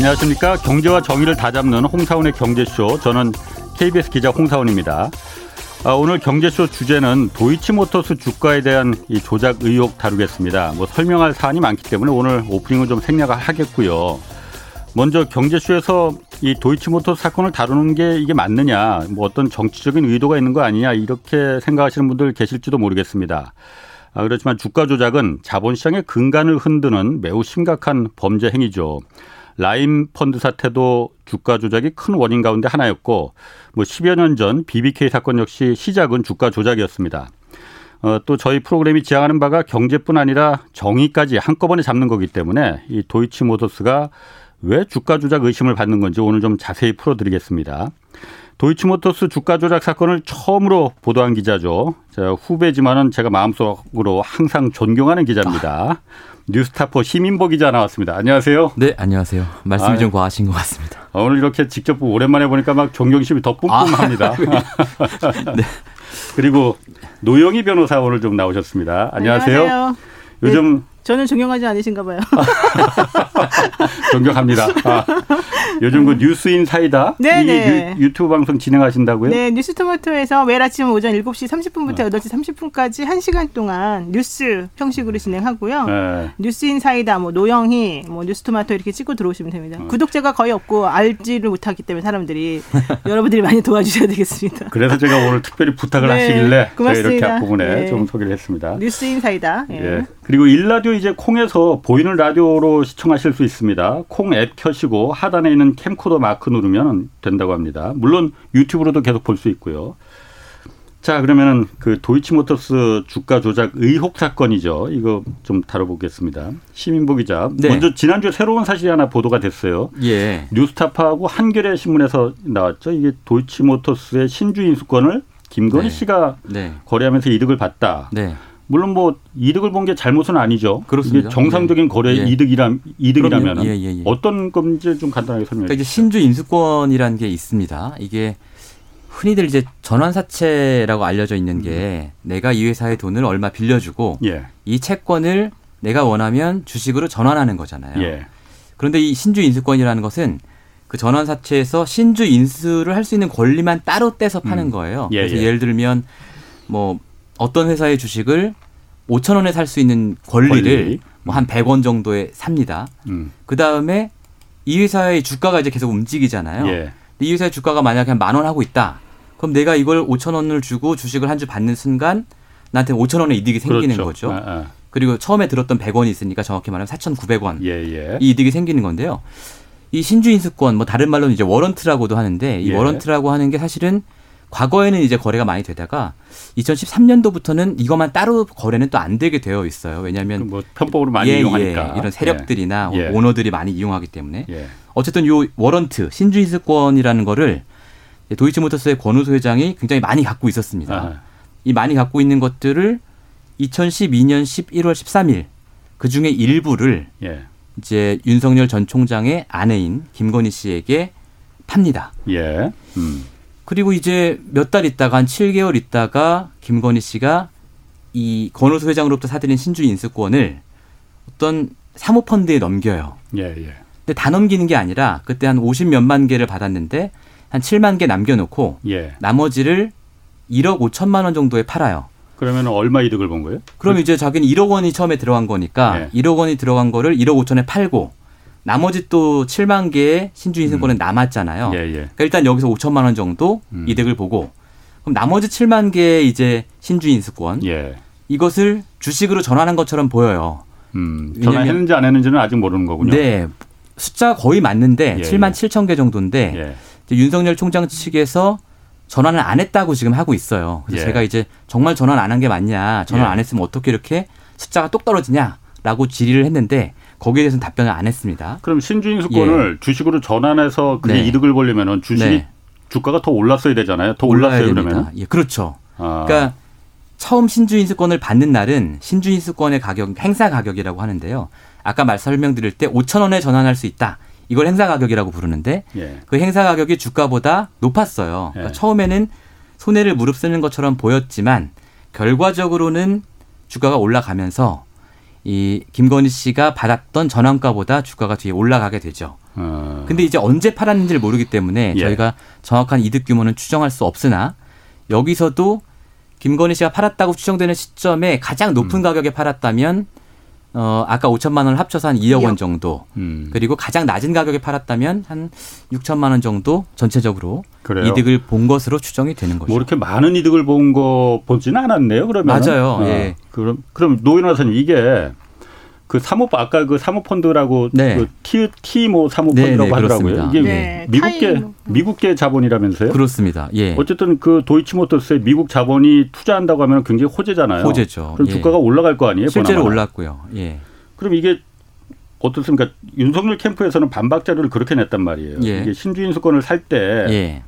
안녕하십니까. 경제와 정의를 다잡는 홍사원의 경제쇼. 저는 KBS 기자 홍사원입니다. 아, 오늘 경제쇼 주제는 도이치모터스 주가에 대한 이 조작 의혹 다루겠습니다. 뭐 설명할 사안이 많기 때문에 오늘 오프닝을 좀 생략을 하겠고요. 먼저 경제쇼에서 이 도이치모터스 사건을 다루는 게 이게 맞느냐, 뭐 어떤 정치적인 의도가 있는 거 아니냐 이렇게 생각하시는 분들 계실지도 모르겠습니다. 아, 그렇지만 주가 조작은 자본시장의 근간을 흔드는 매우 심각한 범죄 행위죠. 라임 펀드 사태도 주가 조작이 큰 원인 가운데 하나였고 뭐 10여 년 전 BBK 사건 역시 시작은 주가 조작이었습니다. 어, 또 저희 프로그램이 지향하는 바가 경제뿐 아니라 정의까지 한꺼번에 잡는 거기 때문에 이 도이치모터스가 왜 주가 조작 의심을 받는 건지 오늘 좀 자세히 풀어드리겠습니다. 도이치모터스 주가 조작 사건을 처음으로 보도한 기자죠. 자, 후배지만은 제가 마음속으로 항상 존경하는 기자입니다. 뉴스타파 시민보 기자 나왔습니다. 안녕하세요. 네, 안녕하세요. 말씀이 아, 좀 과하신 것 같습니다. 아, 오늘 이렇게 직접 오랜만에 보니까 막 존경심이 더 뿜뿜합니다. 아, 네. 그리고 노영희 변호사 오늘 좀 나오셨습니다. 안녕하세요. 안녕하세요. 요즘 네. 저는 존경하지 않으신가 봐요. 존경합니다. 아, 요즘 그 뉴스인 사이다 네, 이 네. 유, 튜브 방송 진행하신다고요? 네, 뉴스토마토에서 매일 아침 오전 7시 30분부터 어. 8시 30분까지 1시간 동안 뉴스 형식으로 진행하고요. 네. 뉴스인 사이다 뭐 노영희 뭐 뉴스토마토 이렇게 찍고 들어오시면 됩니다. 어. 구독자가 거의 없고 알지를 못하기 때문에 사람들이 여러분들이 많이 도와주셔야 되겠습니다. 그래서 제가 오늘 특별히 부탁을 네, 하시길래 고맙습니다. 이렇게 앞부분에 네. 좀 소개를 했습니다. 뉴스인 사이다. 예. 예. 그리고 일라디오 이제 콩에서 보이는 라디오로 시청하실 수 있습니다. 콩 앱 켜시고 하단에 있는 캠코더 마크 누르면 된다고 합니다. 물론 유튜브로도 계속 볼 수 있고요. 자, 그러면은 그 도이치모터스 주가 조작 의혹 사건이죠. 이거 좀 다뤄보겠습니다. 시민보 기자. 네. 먼저 지난주에 새로운 사실이 하나 보도가 됐어요. 예. 뉴스타파하고 한겨레 신문에서 나왔죠. 이게 도이치모터스의 신주 인수권을 김건희 네. 씨가 네. 거래하면서 이득을 봤다. 네. 물론 뭐 이득을 본 게 잘못은 아니죠. 그렇습니다. 이게 정상적인 네. 거래 예. 이득이라 이득이라면 예, 예, 예, 어떤 건지 좀 간단하게 설명해 그러니까 주시죠. 신주 인수권이라는 게 있습니다. 이게 흔히들 이제 전환사채라고 알려져 있는 게 음. 내가 이 회사의 돈을 얼마 빌려주고 예. 이 채권을 내가 원하면 주식으로 전환하는 거잖아요. 예. 그런데 이 신주 인수권이라는 것은 그 전환사채에서 신주 인수를 할 수 있는 권리만 따로 떼서 파는 음. 거예요. 예, 그래서 예를 들면 뭐 어떤 회사의 주식을 5천 원에 살 수 있는 권리를 권리. 뭐한 100원 정도에 삽니다. 음. 그 다음에 이 회사의 주가가 이제 계속 움직이잖아요. 예. 이 회사의 주가가 만약에 한 만 원 하고 있다. 그럼 내가 이걸 5천 원을 주고 주식을 한 주 받는 순간 나한테 5천 원의 이득이 생기는 그렇죠. 거죠. 아, 아. 그리고 처음에 들었던 100원이 있으니까 정확히 말하면 4,900원 예, 예. 이 이득이 생기는 건데요. 이 신주 인수권 뭐 다른 말로는 이제 warrant라고도 하는데 이 예. warrant라고 하는 게 사실은 과거에는 이제 거래가 많이 되다가 2013년도부터는 이것만 따로 거래는 또 안 되게 되어 있어요. 왜냐하면 뭐 편법으로 많이 예, 예 이용하니까 예, 이런 세력들이나 예. 오너들이 많이 이용하기 때문에 예. 어쨌든 요 warrant 신주인수권이라는 거를 도이치모터스의 권오수 회장이 굉장히 많이 갖고 있었습니다. 아. 이 많이 갖고 있는 것들을 2012년 11월 13일 그 중에 일부를 예. 이제 윤석열 전 총장의 아내인 김건희 씨에게 팝니다. 예. 음. 그리고 이제 몇 달 있다가 한 7개월 있다가 김건희 씨가 이 권오수 회장으로부터 사들인 신주 인수권을 어떤 사모펀드에 넘겨요. 예, 예. 근데 다 넘기는 게 아니라 그때 한 50 몇만 개를 받았는데 한 7만 개 남겨놓고 예. 나머지를 1억 5천만 원 정도에 팔아요. 그러면 얼마 이득을 본 거예요? 그럼 이제 자기는 1억 원이 처음에 들어간 거니까 예. 1억 원이 들어간 거를 1억 5천에 팔고 나머지 또 7만 개의 신주 인증권은 음. 남았잖아요. 예, 예. 그러니까 일단 여기서 5천만 원 정도 음. 이득을 보고 그럼 나머지 7만 개의 이제 신주 인수권 예. 이것을 주식으로 전환한 것처럼 보여요. 음. 전환했는지 안 했는지는 아직 모르는 거군요. 네. 숫자 거의 맞는데 예, 7만 예. 7천 개 정도인데 예. 윤석열 총장 측에서 전환을 안 했다고 지금 하고 있어요. 그래서 예. 제가 이제 정말 전환 안 한 게 맞냐, 전환 안 했으면 어떻게 이렇게 숫자가 똑 떨어지냐라고 질의를 했는데 거기에 대해서는 답변을 안 했습니다. 그럼 신주인수권을 예. 주식으로 전환해서 그게 네. 이득을 보려면 주식이 네. 주가가 더 올랐어야 되잖아요. 더 올랐어요 그러면. 예, 그렇죠. 아. 그러니까 처음 신주인수권을 받는 날은 신주인수권의 가격 행사 가격이라고 하는데요. 아까 말 설명드릴 때 5천 원에 전환할 수 있다. 이걸 행사 가격이라고 부르는데 예. 그 행사 가격이 주가보다 높았어요. 그러니까 예. 처음에는 손해를 무릅쓰는 것처럼 보였지만 결과적으로는 주가가 올라가면서 이 김건희 씨가 받았던 전환가보다 주가가 뒤에 올라가게 되죠. 어. 근데 이제 언제 팔았는지를 모르기 때문에 예. 저희가 정확한 이득 규모는 추정할 수 없으나 여기서도 김건희 씨가 팔았다고 추정되는 시점에 가장 높은 음. 가격에 팔았다면 어, 아까 5천만 원을 합쳐서 한 2억 원 정도. 음. 그리고 가장 낮은 가격에 팔았다면 한 6천만 원 정도 전체적으로 그래요? 이득을 본 것으로 추정이 되는 거죠. 뭐 이렇게 많은 이득을 본 거 보지는 않았네요. 그러면 맞아요. 아, 예. 그럼 그럼 노인화사님 이게 그 사모 아까 그 사모펀드라고 네. 그 T T모 사모펀드라고 네, 네, 하더라고요. 이게 네, 미국계 미국계 자본이라면서요? 그렇습니다. 예. 어쨌든 그 도이치모터스의 미국 자본이 투자한다고 하면 굉장히 호재잖아요. 호재죠. 그럼 예. 주가가 올라갈 거 아니에요? 실제로 올랐고요. 예. 그럼 이게 어떻습니까? 윤석열 캠프에서는 반박 자료를 그렇게 냈단 말이에요. 예. 이게 신주인 수권을 살 때그 예.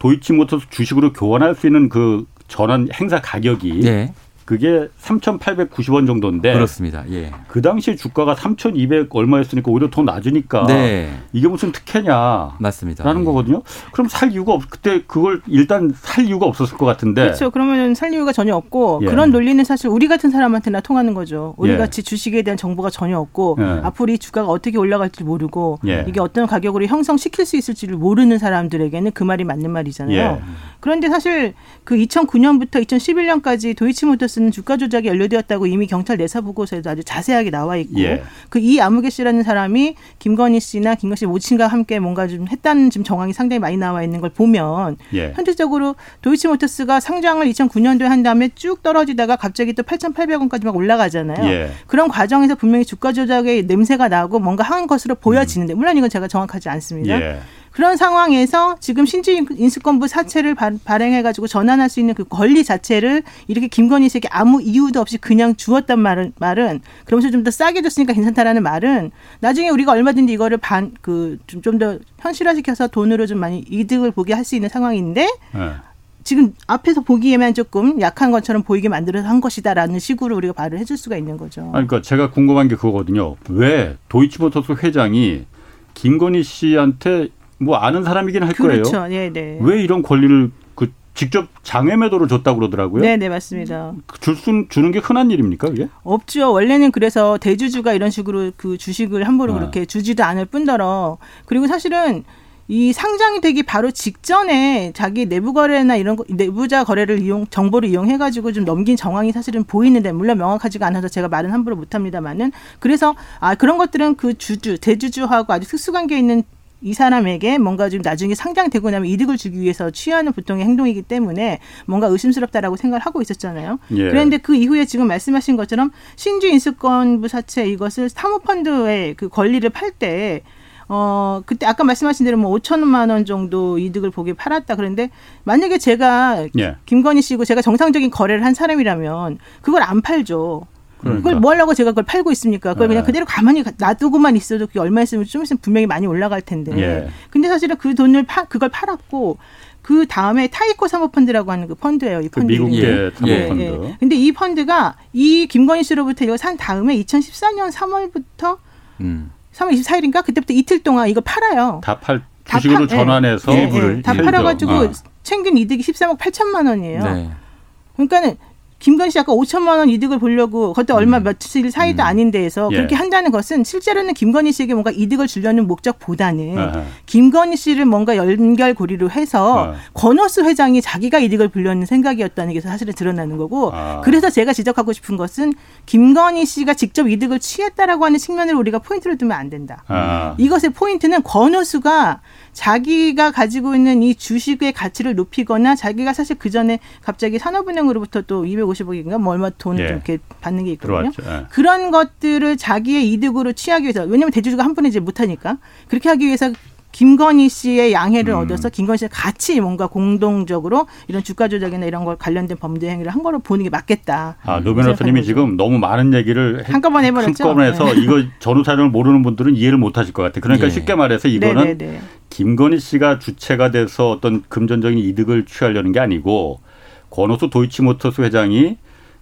도이치모터스 주식으로 교환할 수 있는 그 전환 행사 가격이 네. 그게 3,890원 정도인데 그렇습니다. 예. 그 당시에 주가가 3,200 얼마였으니까 오히려 더 낮으니까 네. 이게 무슨 특혜냐 맞습니다. 라는 예. 거거든요. 그럼 살 이유가 없 그때 그걸 일단 살 이유가 없었을 것 같은데 그렇죠. 그러면 살 이유가 전혀 없고 예. 그런 논리는 사실 우리 같은 사람한테나 통하는 거죠. 우리 예. 같이 주식에 대한 정보가 전혀 없고 예. 앞으로 이 주가가 어떻게 올라갈지 모르고 예. 이게 어떤 가격으로 형성시킬 수 있을지를 모르는 사람들에게는 그 말이 맞는 말이잖아요. 그런데 사실 그 2009년부터 2011년까지 도이치모터스 것은 주가 조작이 연루되었다고 이미 경찰 내사 보고서에도 아주 자세하게 나와 있고 예. 그이 아무개 씨라는 사람이 김건희 씨나 김건희 씨 모친과 함께 뭔가 좀 했다는 지금 정황이 상당히 많이 나와 있는 걸 보면 예. 현실적으로 도이치모터스가 상장을 2009년도에 한 다음에 쭉 떨어지다가 갑자기 또 8,800원까지 막 올라가잖아요. 예. 그런 과정에서 분명히 주가 조작의 냄새가 나고 뭔가 한 것으로 보여지는데 물론 이건 제가 정확하지 않습니다. 예. 그런 상황에서 지금 신지 인수권부 사채를 발행해 가지고 전환할 수 있는 그 권리 자체를 이렇게 김건희 씨에게 아무 이유도 없이 그냥 주었단 말은, 말은 그러면서 좀 더 싸게 줬으니까 괜찮다라는 말은 나중에 우리가 얼마든지 이거를 반, 그, 좀 더 현실화시켜서 돈으로 좀 많이 이득을 보게 할 수 있는 상황인데 네. 지금 앞에서 보기에만 조금 약한 것처럼 보이게 만들어서 한 것이다라는 식으로 우리가 말을 해줄 수가 있는 거죠. 아니, 그러니까 제가 궁금한 게 그거거든요. 왜 도이치모터스 회장이 김건희 씨한테 뭐 아는 사람이긴 할 그렇죠. 거예요. 네, 네. 왜 이런 권리를 그 직접 장외 매도로 줬다고 그러더라고요. 네, 네, 맞습니다. 줄수 주는 게 흔한 일입니까, 이게? 없죠. 원래는 그래서 대주주가 이런 식으로 그 주식을 함부로 네. 그렇게 주지도 않을 뿐더러 그리고 사실은 이 상장이 되기 바로 직전에 자기 내부 거래나 이런 거, 내부자 거래를 이용 정보를 이용해 가지고 좀 넘긴 정황이 사실은 보이는데 물론 명확하지가 않아서 제가 말은 함부로 못 합니다만은 그래서 아 그런 것들은 그 주주 대주주하고 아주 특수 관계 있는 이 사람에게 뭔가 좀 나중에 상장되고 나면 이득을 주기 위해서 취하는 보통의 행동이기 때문에 뭔가 의심스럽다라고 생각을 하고 있었잖아요. 예. 그런데 그 이후에 지금 말씀하신 것처럼 신주 인수권부 사채 이것을 사모펀드의 그 권리를 팔 때 어, 그때 아까 말씀하신 대로 뭐 5천만 원 정도 이득을 보게 팔았다. 그런데 만약에 제가 예. 김건희 씨고 제가 정상적인 거래를 한 사람이라면 그걸 안 팔죠. 그러니까. 그걸 뭐 하려고 제가 그걸 팔고 있습니까? 그걸 네. 그냥 그대로 가만히 놔두고만 있어도 그게 얼마 있으면 좀 있으면 분명히 많이 올라갈 텐데. 예. 근데 사실은 그 돈을 파, 그걸 팔았고 그 다음에 타이코 사모펀드라고 하는 그 펀드예요. 이그 펀드. 미국의 예. 사모펀드. 예. 예. 근데 이 펀드가 이 김건희 씨로부터 이거 산 다음에 2014년 3월부터 음. 3월 24일인가 그때부터 이틀 동안 이거 팔아요. 다 팔. 주식으로 다 파, 전환해서 예, 예, 다 팔아가지고 어. 챙긴 이득이 13억 8천만 원이에요. 네. 그러니까는 김건희 씨 아까 5천만 원 이득을 보려고 그때 얼마 음. 며칠 사이도 음. 아닌 데에서 예. 그렇게 한다는 것은 실제로는 김건희 씨에게 뭔가 이득을 주려는 목적보다는 아하. 김건희 씨를 뭔가 연결고리로 해서 아. 권오수 회장이 자기가 이득을 보려는 생각이었다는 게 사실은 드러나는 거고 아. 그래서 제가 지적하고 싶은 것은 김건희 씨가 직접 이득을 취했다라고 하는 측면을 우리가 포인트를 두면 안 된다. 아. 이것의 포인트는 권오수가 자기가 가지고 있는 이 주식의 가치를 높이거나 자기가 사실 그 전에 갑자기 산업은행으로부터 또 250억인가 뭐 얼마 돈을 예. 이렇게 받는 게 있거든요. 예. 그런 것들을 자기의 이득으로 취하기 위해서 왜냐하면 대주주가 한 번에 이제 못하니까 그렇게 하기 위해서 김건희 씨의 양해를 음. 얻어서 김건희 씨가 같이 뭔가 공동적으로 이런 주가 조작이나 이런 걸 관련된 범죄 행위를 한 거로 보는 게 맞겠다. 아, 노 변호사님이 지금 너무 많은 얘기를 한꺼번에 해버렸죠. 한꺼번에 해서 네. 이거 전후 사정을 모르는 분들은 이해를 못 하실 것 같아요. 그러니까 예. 쉽게 말해서 이거는 네네네. 네, 네. 김건희 씨가 주체가 돼서 어떤 금전적인 이득을 취하려는 게 아니고 권오수 도이치모터스 회장이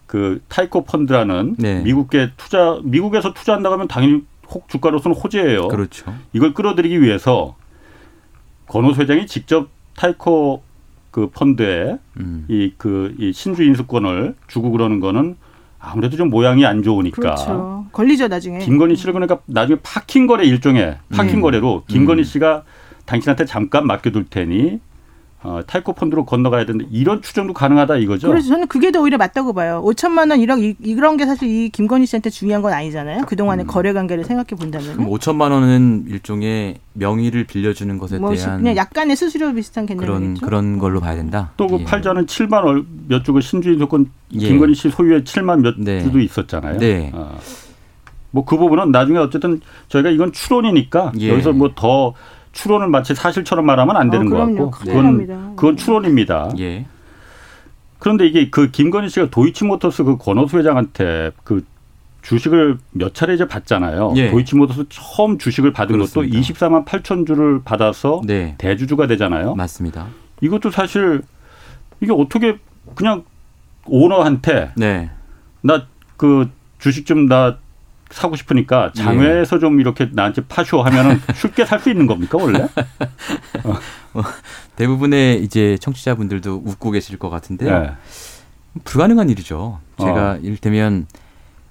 그 타이코 펀드라는 네. 미국계 투자 미국에서 투자한다고 하면 당연히 혹 주가로서는 호재예요. 그렇죠. 이걸 끌어들이기 위해서 권오수 회장이 직접 타이코 그 펀드에 음. 이그 이 신주 인수권을 주고 그러는 거는 아무래도 좀 모양이 안 좋으니까. 그렇죠. 걸리죠 나중에. 김건희 씨를 그러니까 나중에 파킹 거래 일종의 파킹 네. 거래로 김건희 음. 씨가 당신한테 잠깐 맡겨둘 테니 어, 탈코 펀드로 건너가야 되는데 이런 추정도 가능하다 이거죠. 그래서 저는 그게 더 오히려 맞다고 봐요. 5천만 원 이런 이런 게 사실 이 김건희 씨한테 중요한 건 아니잖아요. 그 동안의 음. 거래 관계를 생각해 본다면. 그럼 5천만 원은 일종의 명의를 빌려주는 것에 뭐 대한 그냥 약간의 수수료 비슷한 개념이죠. 그런 그런 걸로 봐야 된다. 또그 예. 팔자는 7만 몇 주고 신주인 조건 예. 김건희 씨 소유의 7만 몇 네. 주도 있었잖아요. 네. 어. 뭐그 부분은 나중에 어쨌든 저희가 이건 추론이니까 예. 여기서 뭐더 추론을 마치 사실처럼 말하면 안 되는 어, 것 같고 그건 그건 추론입니다. 예. 그런데 이게 그 김건희 씨가 도이치모터스 그 권호수 회장한테 그 주식을 몇 차례 이제 받잖아요. 예. 도이치모터스 처음 주식을 받은 그렇습니다. 것도 24만 8천 주를 받아서 네. 대주주가 되잖아요. 맞습니다. 이것도 사실 이게 어떻게 그냥 오너한테 네. 나그 주식 좀 나 사고 싶으니까 장외에서 예. 좀 이렇게 나한테 파쇼 하면은 쉽게 살 수 있는 겁니까 원래? 어. 대부분의 이제 청취자분들도 웃고 계실 것 같은데요. 네. 불가능한 일이죠. 제가 어. 이를테면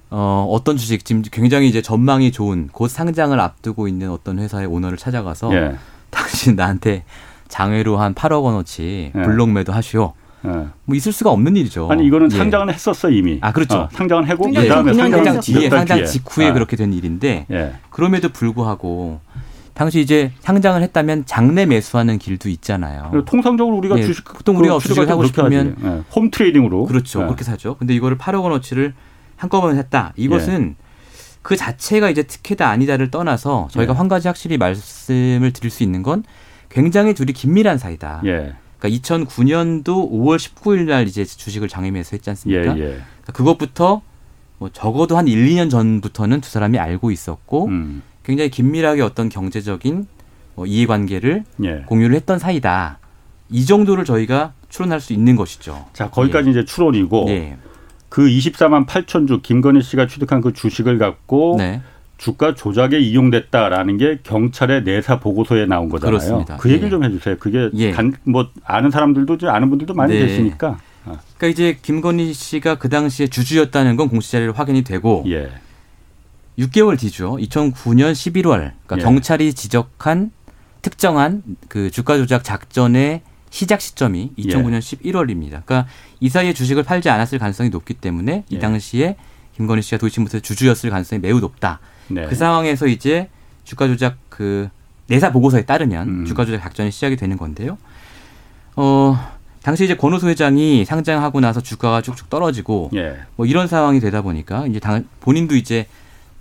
어, 어떤 주식 지금 굉장히 이제 전망이 좋은 곧 상장을 앞두고 있는 어떤 회사의 오너를 찾아가서 예. 당신 나한테 장외로 한 8억 원어치 예. 블록 매도 하시오. 예. 뭐 있을 수가 없는 일이죠. 아니 이거는 예. 상장은 했었어 이미. 아 그렇죠. 어, 상장은 하고 예. 그다음에 상장 뒤에 상장 직후에 아. 그렇게 된 일인데 예. 그럼에도 불구하고 당시 이제 상장을 했다면 장내 매수하는 길도 있잖아요. 통상적으로 우리가 예, 주식 보통 우리가 그 주식을 하고 싶으면 예. home trading으로 그렇죠. 예. 그렇게 사죠. 근데 이거를 8억 원어치를 한꺼번에 했다. 이것은 그 자체가 이제 특혜다 아니다를 떠나서 저희가 한 가지 확실히 말씀을 드릴 수 있는 건 굉장히 둘이 긴밀한 사이다. 그러니까 2009년도 5월 19일 날 이제 주식을 장애매수 했지 않습니까? 예, 예. 그러니까 그것부터 뭐 적어도 한 1, 2년 전부터는 두 사람이 알고 있었고 음. 굉장히 긴밀하게 어떤 경제적인 뭐 이해관계를 예. 공유를 했던 사이다. 이 정도를 저희가 추론할 수 있는 것이죠. 자, 거기까지 예. 이제 추론이고 예. 그 24만 8천 주 김건희 씨가 취득한 그 주식을 갖고 네. 주가 조작에 이용됐다라는 게 경찰의 내사 보고서에 나온 거잖아요. 그렇습니다. 그 얘기를 예. 좀 해주세요. 그게 예. 간, 뭐 아는 사람들도 아는 분들도 많이 네. 계시니까. 아. 그러니까 이제 김건희 씨가 그 당시에 주주였다는 건 공시 자료로 확인이 되고 예. 6개월 뒤죠. 2009년 11월 그러니까 예. 경찰이 지적한 특정한 그 주가 조작 작전의 시작 시점이 2009년 예. 11월입니다. 그러니까 이 사이에 주식을 팔지 않았을 가능성이 높기 때문에 이 예. 당시에 김건희 씨가 도이치모터 주주였을 가능성이 매우 높다. 네. 그 상황에서 이제 주가 조작 그 내사 보고서에 따르면 음. 주가 조작 작전이 시작이 되는 건데요. 어, 당시 이제 권호수 회장이 상장하고 나서 주가가 쭉쭉 떨어지고 예. 뭐 이런 상황이 되다 보니까 이제 당, 본인도 이제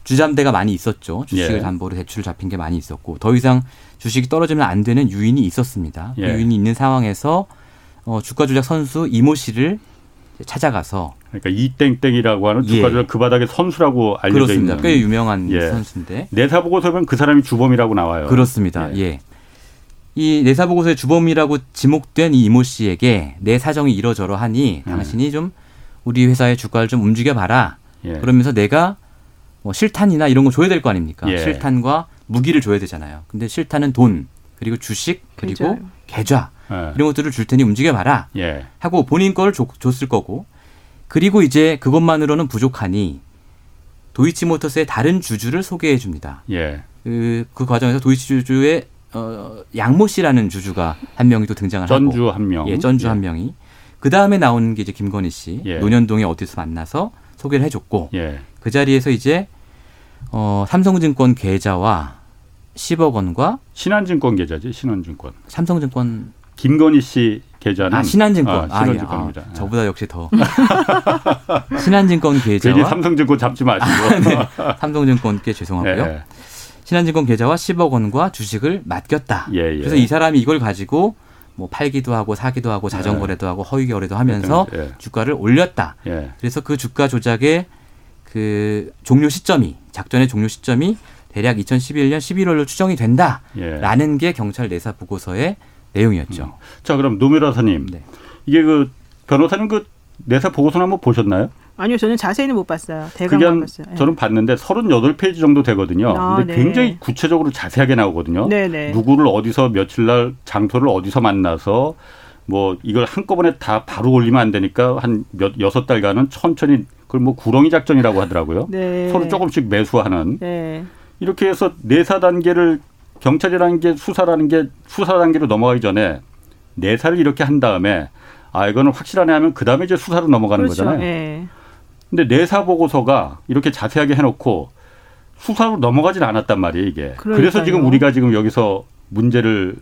주잠대가 많이 있었죠. 주식을 예. 담보로 대출 잡힌 게 많이 있었고 더 이상 주식이 떨어지면 안 되는 유인이 있었습니다. 그 예. 그 유인이 있는 상황에서 어, 주가 조작 선수 이모 씨를 찾아가서 그러니까 이땡땡이라고 하는 주가조작 예. 그 바닥의 선수라고 알려져 그렇습니다. 있는 꽤 유명한 예. 선수인데 내사 보고서 보면 그 사람이 주범이라고 나와요. 그렇습니다. 예. 예. 이 내사 보고서의 주범이라고 지목된 이 이모 씨에게 내 사정이 이러저러 하니 음. 당신이 좀 우리 회사의 주가를 좀 움직여 봐라. 예. 그러면서 내가 뭐 실탄이나 이런 거 줘야 될 거 아닙니까? 예. 실탄과 무기를 줘야 되잖아요. 근데 실탄은 돈 그리고 주식 그리고 계좌, 계좌 예. 이런 것들을 줄 테니 움직여 봐라. 하고 본인 거를 줬을 거고 그리고 이제 그것만으로는 부족하니 도이치모터스의 다른 주주를 소개해 줍니다. 예. 그, 그 과정에서 도이치주주의 어, 양모 씨라는 주주가 한 명이 또 등장을 전주 하고 전주 한 명. 예, 전주 예. 한 명이. 그 다음에 나오는 게 이제 김건희 씨. 예. 노년동에 어디서 만나서 소개를 해줬고 예. 그 자리에서 이제 어, 삼성증권 계좌와 10억 원과 신한증권 계좌지 신한증권. 삼성증권 김건희 씨 계좌는 아, 신한증권. 아, 신한증권입니다. 아, 아, 저보다 역시 더 신한증권 계좌와 괜히 삼성증권 잡지 마시고 아, 네. 삼성증권께 죄송하고요. 예. 신한증권 계좌와 10억 원과 주식을 맡겼다. 예, 예. 그래서 이 사람이 이걸 가지고 뭐 팔기도 하고 사기도 하고 자전거래도 예. 하고 허위 거래도 하면서 예. 주가를 올렸다. 예. 그래서 그 주가 조작의 그 종료 시점이 작전의 종료 시점이 대략 2011년 11월로 추정이 된다라는 게 경찰 내사 보고서의 내용이었죠. 음. 자, 그럼 노미라사님, 네. 이게 그 변호사님 그 내사 보고서 한번 보셨나요? 아니요, 저는 자세히는 못 봤어요. 대강 봤어요. 네. 저는 봤는데 38페이지 정도 되거든요. 아, 근데 네. 굉장히 구체적으로 자세하게 나오거든요. 네네. 네. 누구를 어디서 며칠 날 장소를 어디서 만나서 뭐 이걸 한꺼번에 다 바로 올리면 안 되니까 한 몇 여섯 달간은 천천히 그걸 뭐 구렁이 작전이라고 하더라고요. 네. 서로 조금씩 매수하는. 네. 이렇게 해서 내사 단계를 경찰이라는 게 수사라는 게 수사 단계로 넘어가기 전에 내사를 이렇게 한 다음에 아 이거는 확실하네 하면 그 다음에 이제 수사로 넘어가는 그렇죠. 거잖아요. 네. 근데 내사 보고서가 이렇게 자세하게 해놓고 수사로 넘어가진 않았단 말이에요 이게. 그러니까요. 그래서 지금 우리가 지금 여기서 문제를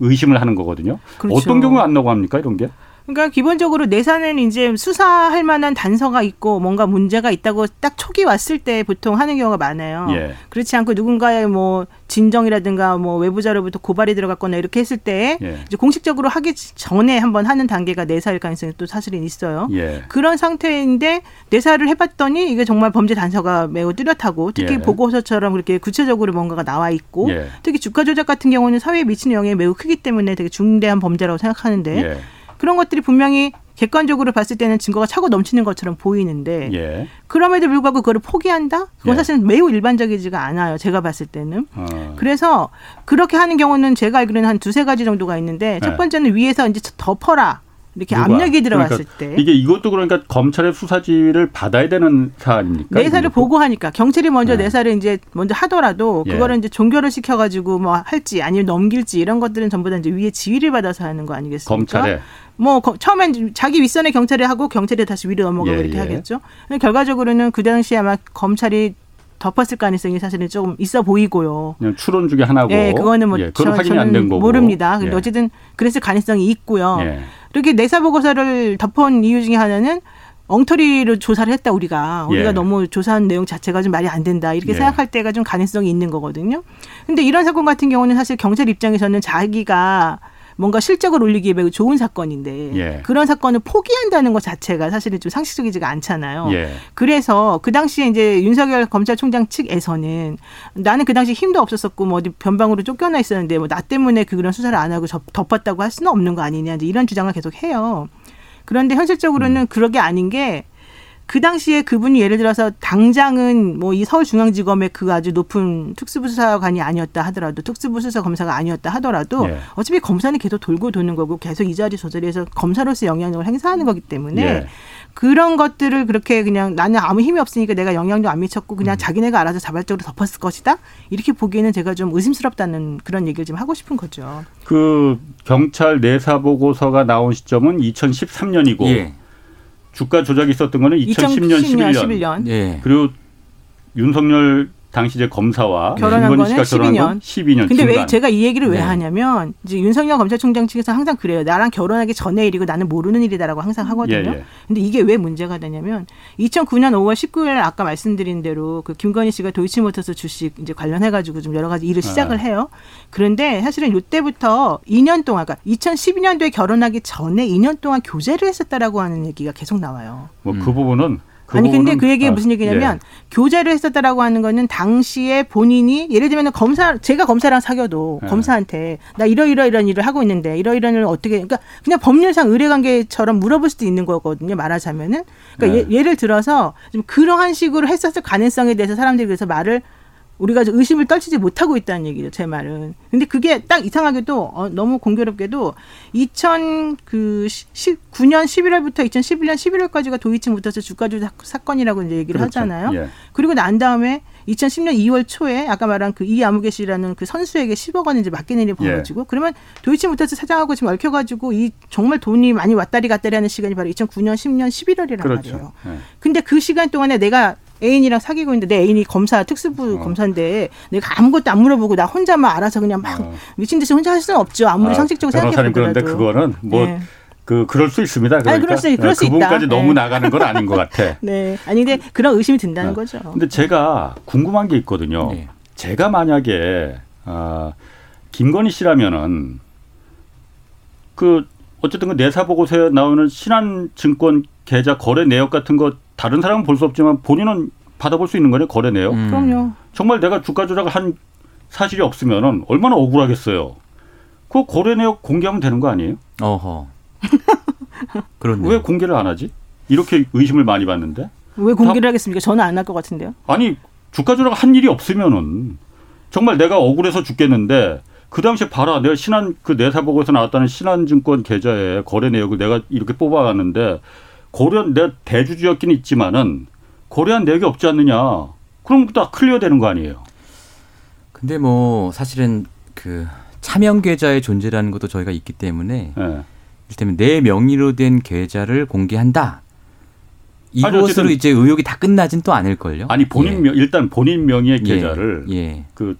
의심을 하는 거거든요. 그렇죠. 어떤 경우에 안 넘어갑니까 이런 게? 그러니까 기본적으로 내사는 이제 수사할 만한 단서가 있고 뭔가 문제가 있다고 딱 촉이 왔을 때 보통 하는 경우가 많아요. 예. 그렇지 않고 누군가의 뭐 진정이라든가 뭐 외부 자료부터 고발이 들어갔거나 이렇게 했을 때 예. 이제 공식적으로 하기 전에 한번 하는 단계가 내사일 가능성이 또 사실은 있어요. 예. 그런 상태인데 내사를 해봤더니 이게 정말 범죄 단서가 매우 뚜렷하고 특히 예. 보고서처럼 그렇게 구체적으로 뭔가가 나와 있고 예. 특히 주가 조작 같은 경우는 사회에 미치는 영향이 매우 크기 때문에 되게 중대한 범죄라고 생각하는데 예. 그런 것들이 분명히 객관적으로 봤을 때는 증거가 차고 넘치는 것처럼 보이는데 예. 그럼에도 불구하고 그거를 포기한다? 그건 예. 사실은 매우 일반적이지가 않아요. 제가 봤을 때는. 어. 그래서 그렇게 하는 경우는 제가 알기로는 한 두세 가지 정도가 있는데 첫 예. 번째는 위에서 이제 덮어라. 이렇게 누가? 압력이 들어왔을 그러니까 때 이게 이것도 그러니까 검찰의 수사 지휘를 받아야 되는 사안입니까? 내사를 보고하니까 경찰이 먼저 네. 내사를 이제 먼저 하더라도 예. 그거를 이제 종결을 시켜가지고 뭐 할지 아니면 넘길지 이런 것들은 전부 다 이제 위에 지휘를 받아서 하는 거 아니겠습니까? 검찰에 뭐 처음엔 자기 윗선에 경찰이 하고 경찰이 다시 위로 넘어가고 예, 이렇게 예. 하겠죠. 결과적으로는 그 당시에 아마 검찰이 덮었을 가능성이 사실은 조금 있어 보이고요. 그냥 추론 중에 하나고. 네, 그거는 뭐 예, 저, 확인이 안 된 거고. 모릅니다. 근데 예. 어쨌든 그랬을 가능성이 있고요. 예. 이렇게 내사 보고서를 덮은 이유 중에 하나는 엉터리로 조사를 했다 우리가 우리가 예. 너무 조사한 내용 자체가 좀 말이 안 된다 이렇게 예. 생각할 때가 좀 가능성이 있는 거거든요. 근데 이런 사건 같은 경우는 사실 경찰 입장에서는 자기가 뭔가 실적을 올리기에 매우 좋은 사건인데 예. 그런 사건을 포기한다는 것 자체가 사실은 좀 상식적이지가 않잖아요. 예. 그래서 그 당시에 이제 윤석열 검찰총장 측에서는 나는 그 당시 힘도 없었었고 뭐 어디 변방으로 쫓겨나 있었는데 뭐 나 때문에 그런 수사를 안 하고 덮었다고 할 수는 없는 거 아니냐 이제 이런 주장을 계속 해요. 그런데 현실적으로는 음. 그러게 아닌 게 그 당시에 그분이 예를 들어서 당장은 뭐 이 서울중앙지검의 그 아주 높은 특수부수사관이 아니었다 하더라도 특수부수사 검사가 아니었다 하더라도 예. 어차피 검사는 계속 돌고 도는 거고 계속 이 자리 저 자리에서 검사로서 영향력을 행사하는 거기 때문에 예. 그런 것들을 그렇게 그냥 나는 아무 힘이 없으니까 내가 영향도 안 미쳤고 그냥 음. 자기네가 알아서 자발적으로 덮었을 것이다 이렇게 보기에는 제가 좀 의심스럽다는 그런 얘기를 좀 하고 싶은 거죠. 그 경찰 내사 보고서가 나온 시점은 2013년이고. 예. 주가 조작이 있었던 거는 2010년, 2010년 11년. 11년. 예. 그리고 윤석열 당시 이제 검사와 결혼한 거는 12년. 12년. 근데 중간. 왜 제가 이 얘기를 왜 네. 하냐면 이제 윤석열 검찰총장 측에서 항상 그래요. 나랑 결혼하기 전에 일이고 나는 모르는 일이다라고 항상 하거든요. 예, 예. 근데 이게 왜 문제가 되냐면 2009년 5월 19일 아까 말씀드린 대로 그 김건희 씨가 도이치모터스 주식 이제 관련해 가지고 좀 여러 가지 일을 시작을 아. 해요. 그런데 사실은 이때부터 2년 동안 그러니까 2012년도에 결혼하기 전에 2년 동안 교제를 했었다라고 하는 얘기가 계속 나와요. 뭐그 음. 부분은 그 아니 근데 그 얘기가 아, 무슨 얘기냐면 예. 교제를 했었다라고 하는 거는 당시에 본인이 예를 들면 검사 제가 검사랑 사귀어도 예. 검사한테 나 이러이러 이런 일을 하고 있는데 이러이런 일을 어떻게 그러니까 그냥 법률상 의뢰관계처럼 물어볼 수도 있는 거거든요 말하자면은 그러니까 예. 를 들어서 좀 그러한 식으로 했었을 가능성에 대해서 사람들이 그래서 말을 우리가 의심을 떨치지 못하고 있다는 얘기죠, 제 말은. 근데 그게 딱 이상하게도 어, 너무 공교롭게도 2009년 그 11월부터 2011년 11월까지가 도이치 모터스 주가 조작 사건이라고 이제 얘기를 그렇죠. 하잖아요. 예. 그리고 난 다음에 2010년 2월 초에 아까 말한 그 이아무개 씨라는 그 선수에게 10억 원을 이제 맡기는 일이 벌어지고 예. 그러면 도이치 모터스 사장하고 지금 얽혀가지고 이 정말 돈이 많이 왔다리 갔다리 하는 시간이 바로 2009년 10년 11월이란 그렇죠. 말이에요. 예. 근데 그 시간 동안에 내가 애인이랑 사귀고 있는데 내 애인이 검사 특수부 어. 검사인데 내가 아무것도 안 물어보고 나 혼자만 알아서 그냥 막 어. 미친 듯이 혼자 할 수는 없죠. 아무리 아, 상식적으로 생각해 보더라도. 그런데 그거는 뭐 네. 그 그럴 수 있습니다. 그러니까 아니, 그럴 수, 그럴 수 그분까지 있다. 너무 네. 나가는 건 아닌 것 같아. 네. 아니 근데 그런 의심이 든다는 네. 거죠. 근데 제가 궁금한 게 있거든요. 네. 제가 만약에 아 김건희 씨라면은 그 어쨌든 그 내사 보고서에 나오는 신한증권 계좌 거래 내역 같은 거 다른 사람은 볼 수 없지만 본인은 받아볼 수 있는 거네 거래 내역. 음. 그럼요. 정말 내가 주가 조작을 한 사실이 없으면은 얼마나 억울하겠어요. 그 거래 내역 공개하면 되는 거 아니에요? 어허. 그런데 왜 공개를 안 하지? 이렇게 의심을 많이 받는데. 왜 공개를 하겠습니까? 저는 안 할 것 같은데요. 아니 주가 조작 한 일이 없으면은 정말 내가 억울해서 죽겠는데 그 당시에 봐라 내가 신한 그 내사 보고에서 나왔다는 신한증권 계좌에 거래 내역을 내가 이렇게 뽑아갔는데 고려한 내 대주주였긴 있지만은 고려한 내역이 없지 않느냐. 그럼 다 클리어 되는 거 아니에요? 근데 뭐 사실은 그 차명 계좌의 존재라는 것도 저희가 있기 때문에 네. 이를테면 내 명의로 된 계좌를 공개한다. 이것으로 이제 의혹이 다 끝나진 또 않을 걸요. 아니 본인 예. 명 일단 본인 명의의 예. 계좌를 예. 예. 그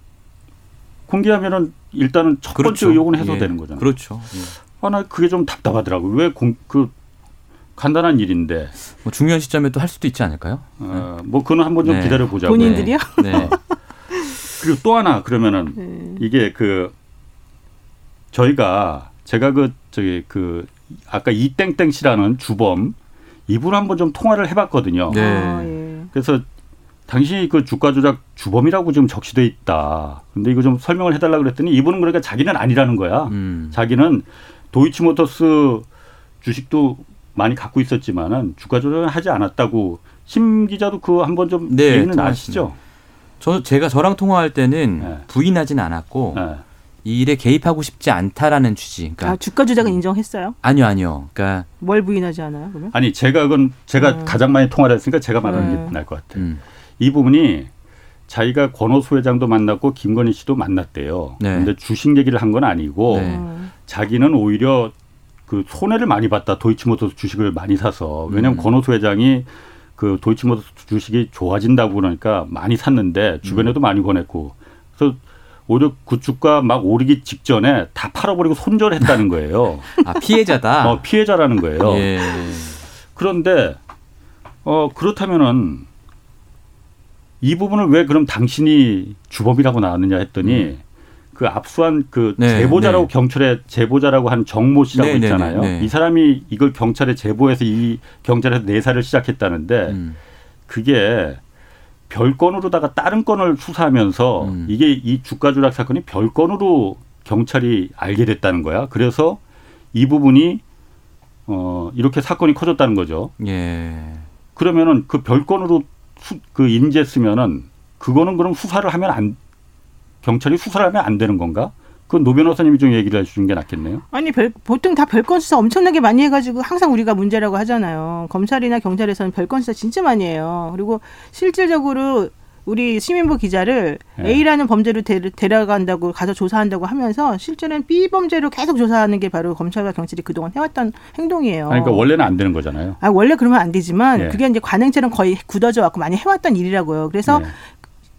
공개하면은 일단은 첫 그렇죠. 번째 의혹은 해소되는 예. 거잖아요. 그렇죠. 예. 아나 그게 좀 답답하더라고요. 왜그 간단한 일인데 뭐 중요한 시점에 또 할 수도 있지 않을까요? 어, 뭐 그는 한번 좀 네. 기다려 보자고. 본인들이요? 네. 네. 그리고 또 하나 그러면은 네. 이게 그 저희가 제가 그 저기 그 아까 이땡땡 씨라는 주범 이분 한번 좀 통화를 해봤거든요. 네. 아, 예. 그래서 당신이 그 주가 조작 주범이라고 지금 적시돼 있다. 근데 이거 좀 설명을 해달라 그랬더니 이분은 그러니까 자기는 아니라는 거야. 음. 자기는 도이치모터스 주식도 많이 갖고 있었지만은 주가 조작을 하지 않았다고 심 기자도 그 한 번 좀 네, 얘기는 아시죠? 저 제가 저랑 통화할 때는 네. 부인하진 않았고 네. 이 일에 개입하고 싶지 않다라는 취지. 그러니까 아, 주가 조작은 인정했어요? 아니요, 아니요. 그러니까 뭘 부인하지 않아요? 그러면? 아니 제가 그건 제가 음. 가장 많이 통화를 했으니까 제가 말하는 음. 게 나을 것 같아요. 음. 이 부분이 자기가 권오수 회장도 만났고 김건희 씨도 만났대요. 네. 근데 주식 얘기를 한 건 아니고 네. 자기는 오히려 그 손해를 많이 봤다. 도이치모터스 주식을 많이 사서 왜냐하면 음. 권오수 회장이 그 도이치모터스 주식이 좋아진다고 그러니까 많이 샀는데 주변에도 음. 많이 권했고 그래서 오히려 그 주가 막 오르기 직전에 다 팔아버리고 손절했다는 거예요. 아 피해자다. 어 피해자라는 거예요. 예. 그런데 어 그렇다면은 이 부분을 왜 그럼 당신이 주범이라고 나왔느냐 했더니 음. 그 압수한 그 네, 제보자라고 네. 경찰에 제보자라고 한 정모 씨라고 네, 네 있잖아요. 네, 네, 이 사람이 이걸 경찰에 제보해서 이 경찰에서 내사를 시작했다는데 음. 그게 별건으로다가 다른 건을 수사하면서 음. 이게 이 주가 조작 사건이 별건으로 경찰이 알게 됐다는 거야. 그래서 이 부분이 어 이렇게 사건이 커졌다는 거죠. 예. 그러면은 그 별건으로 수, 그 인지했으면은 그거는 그럼 수사를 하면 안 경찰이 수사를 하면 안 되는 건가? 그건 노 변호사님이 좀 얘기를 해주는 게 낫겠네요. 아니 별, 보통 다 별건 수사 엄청나게 많이 해가지고 항상 우리가 문제라고 하잖아요. 검찰이나 경찰에서는 별건 수사 진짜 많이 해요. 그리고 실질적으로 우리 시민부 기자를 네. A라는 범죄로 데, 데려간다고 가서 조사한다고 하면서 실제는 B 범죄로 계속 조사하는 게 바로 검찰과 경찰이 그동안 해왔던 행동이에요. 아니, 그러니까 원래는 안 되는 거잖아요. 아 원래 그러면 안 되지만 네. 그게 이제 관행처럼 거의 굳어져 왔고 많이 해왔던 일이라고요. 그래서 네.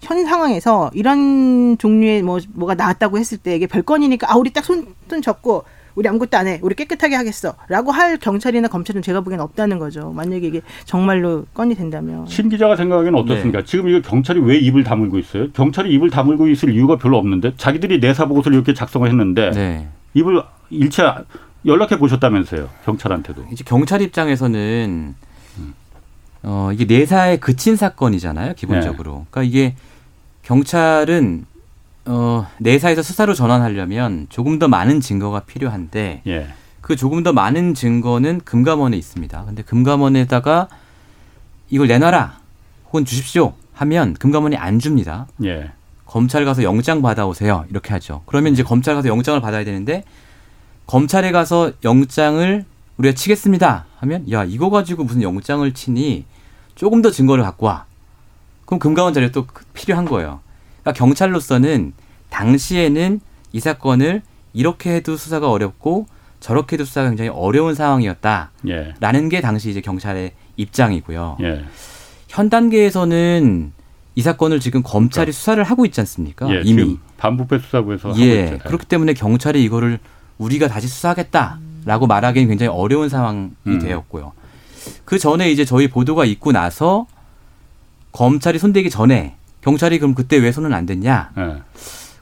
현 상황에서 이런 종류의 뭐 뭐가 나왔다고 했을 때 이게 별건이니까 아 우리 딱손손 접고 우리 아무것도 안 해. 우리 깨끗하게 하겠어.라고 할 경찰이나 검찰은 제가 보기엔 없다는 거죠. 만약에 이게 정말로 건이 된다면. 신 기자가 생각하기에는 어떻습니까? 네. 지금 이거 경찰이 왜 입을 다물고 있어요? 경찰이 입을 다물고 있을 이유가 별로 없는데 자기들이 내사 보고서를 이렇게 작성을 했는데 네. 입을 일체 연락해 보셨다면서요? 경찰한테도. 이제 경찰 입장에서는 어 이게 내사에 그친 사건이잖아요, 기본적으로. 네. 그러니까 이게 경찰은 어, 내사에서 수사로 전환하려면 조금 더 많은 증거가 필요한데 예. 그 조금 더 많은 증거는 금감원에 있습니다. 근데 금감원에다가 이걸 내놔라 혹은 주십시오 하면 금감원이 안 줍니다. 예. 검찰 가서 영장 받아오세요 이렇게 하죠. 그러면 이제 검찰 가서 영장을 받아야 되는데 검찰에 가서 영장을 우리가 치겠습니다 하면 야 이거 가지고 무슨 영장을 치니 조금 더 증거를 갖고 와. 그럼 금감원 자료 또 필요한 거예요. 그러니까 경찰로서는 당시에는 이 사건을 이렇게 해도 수사가 어렵고 저렇게 해도 수사가 굉장히 어려운 상황이었다라는 예. 게 당시 이제 경찰의 입장이고요. 예. 현 단계에서는 이 사건을 지금 검찰이 그러니까. 수사를 하고 있지 않습니까? 예, 이미 반부패 수사부에서 예, 그렇기 때문에 경찰이 이거를 우리가 다시 수사하겠다라고 말하기는 굉장히 어려운 상황이 음. 되었고요. 그 전에 이제 저희 보도가 있고 나서 검찰이 손대기 전에 경찰이 그럼 그때 왜 손은 안 댔냐? 네.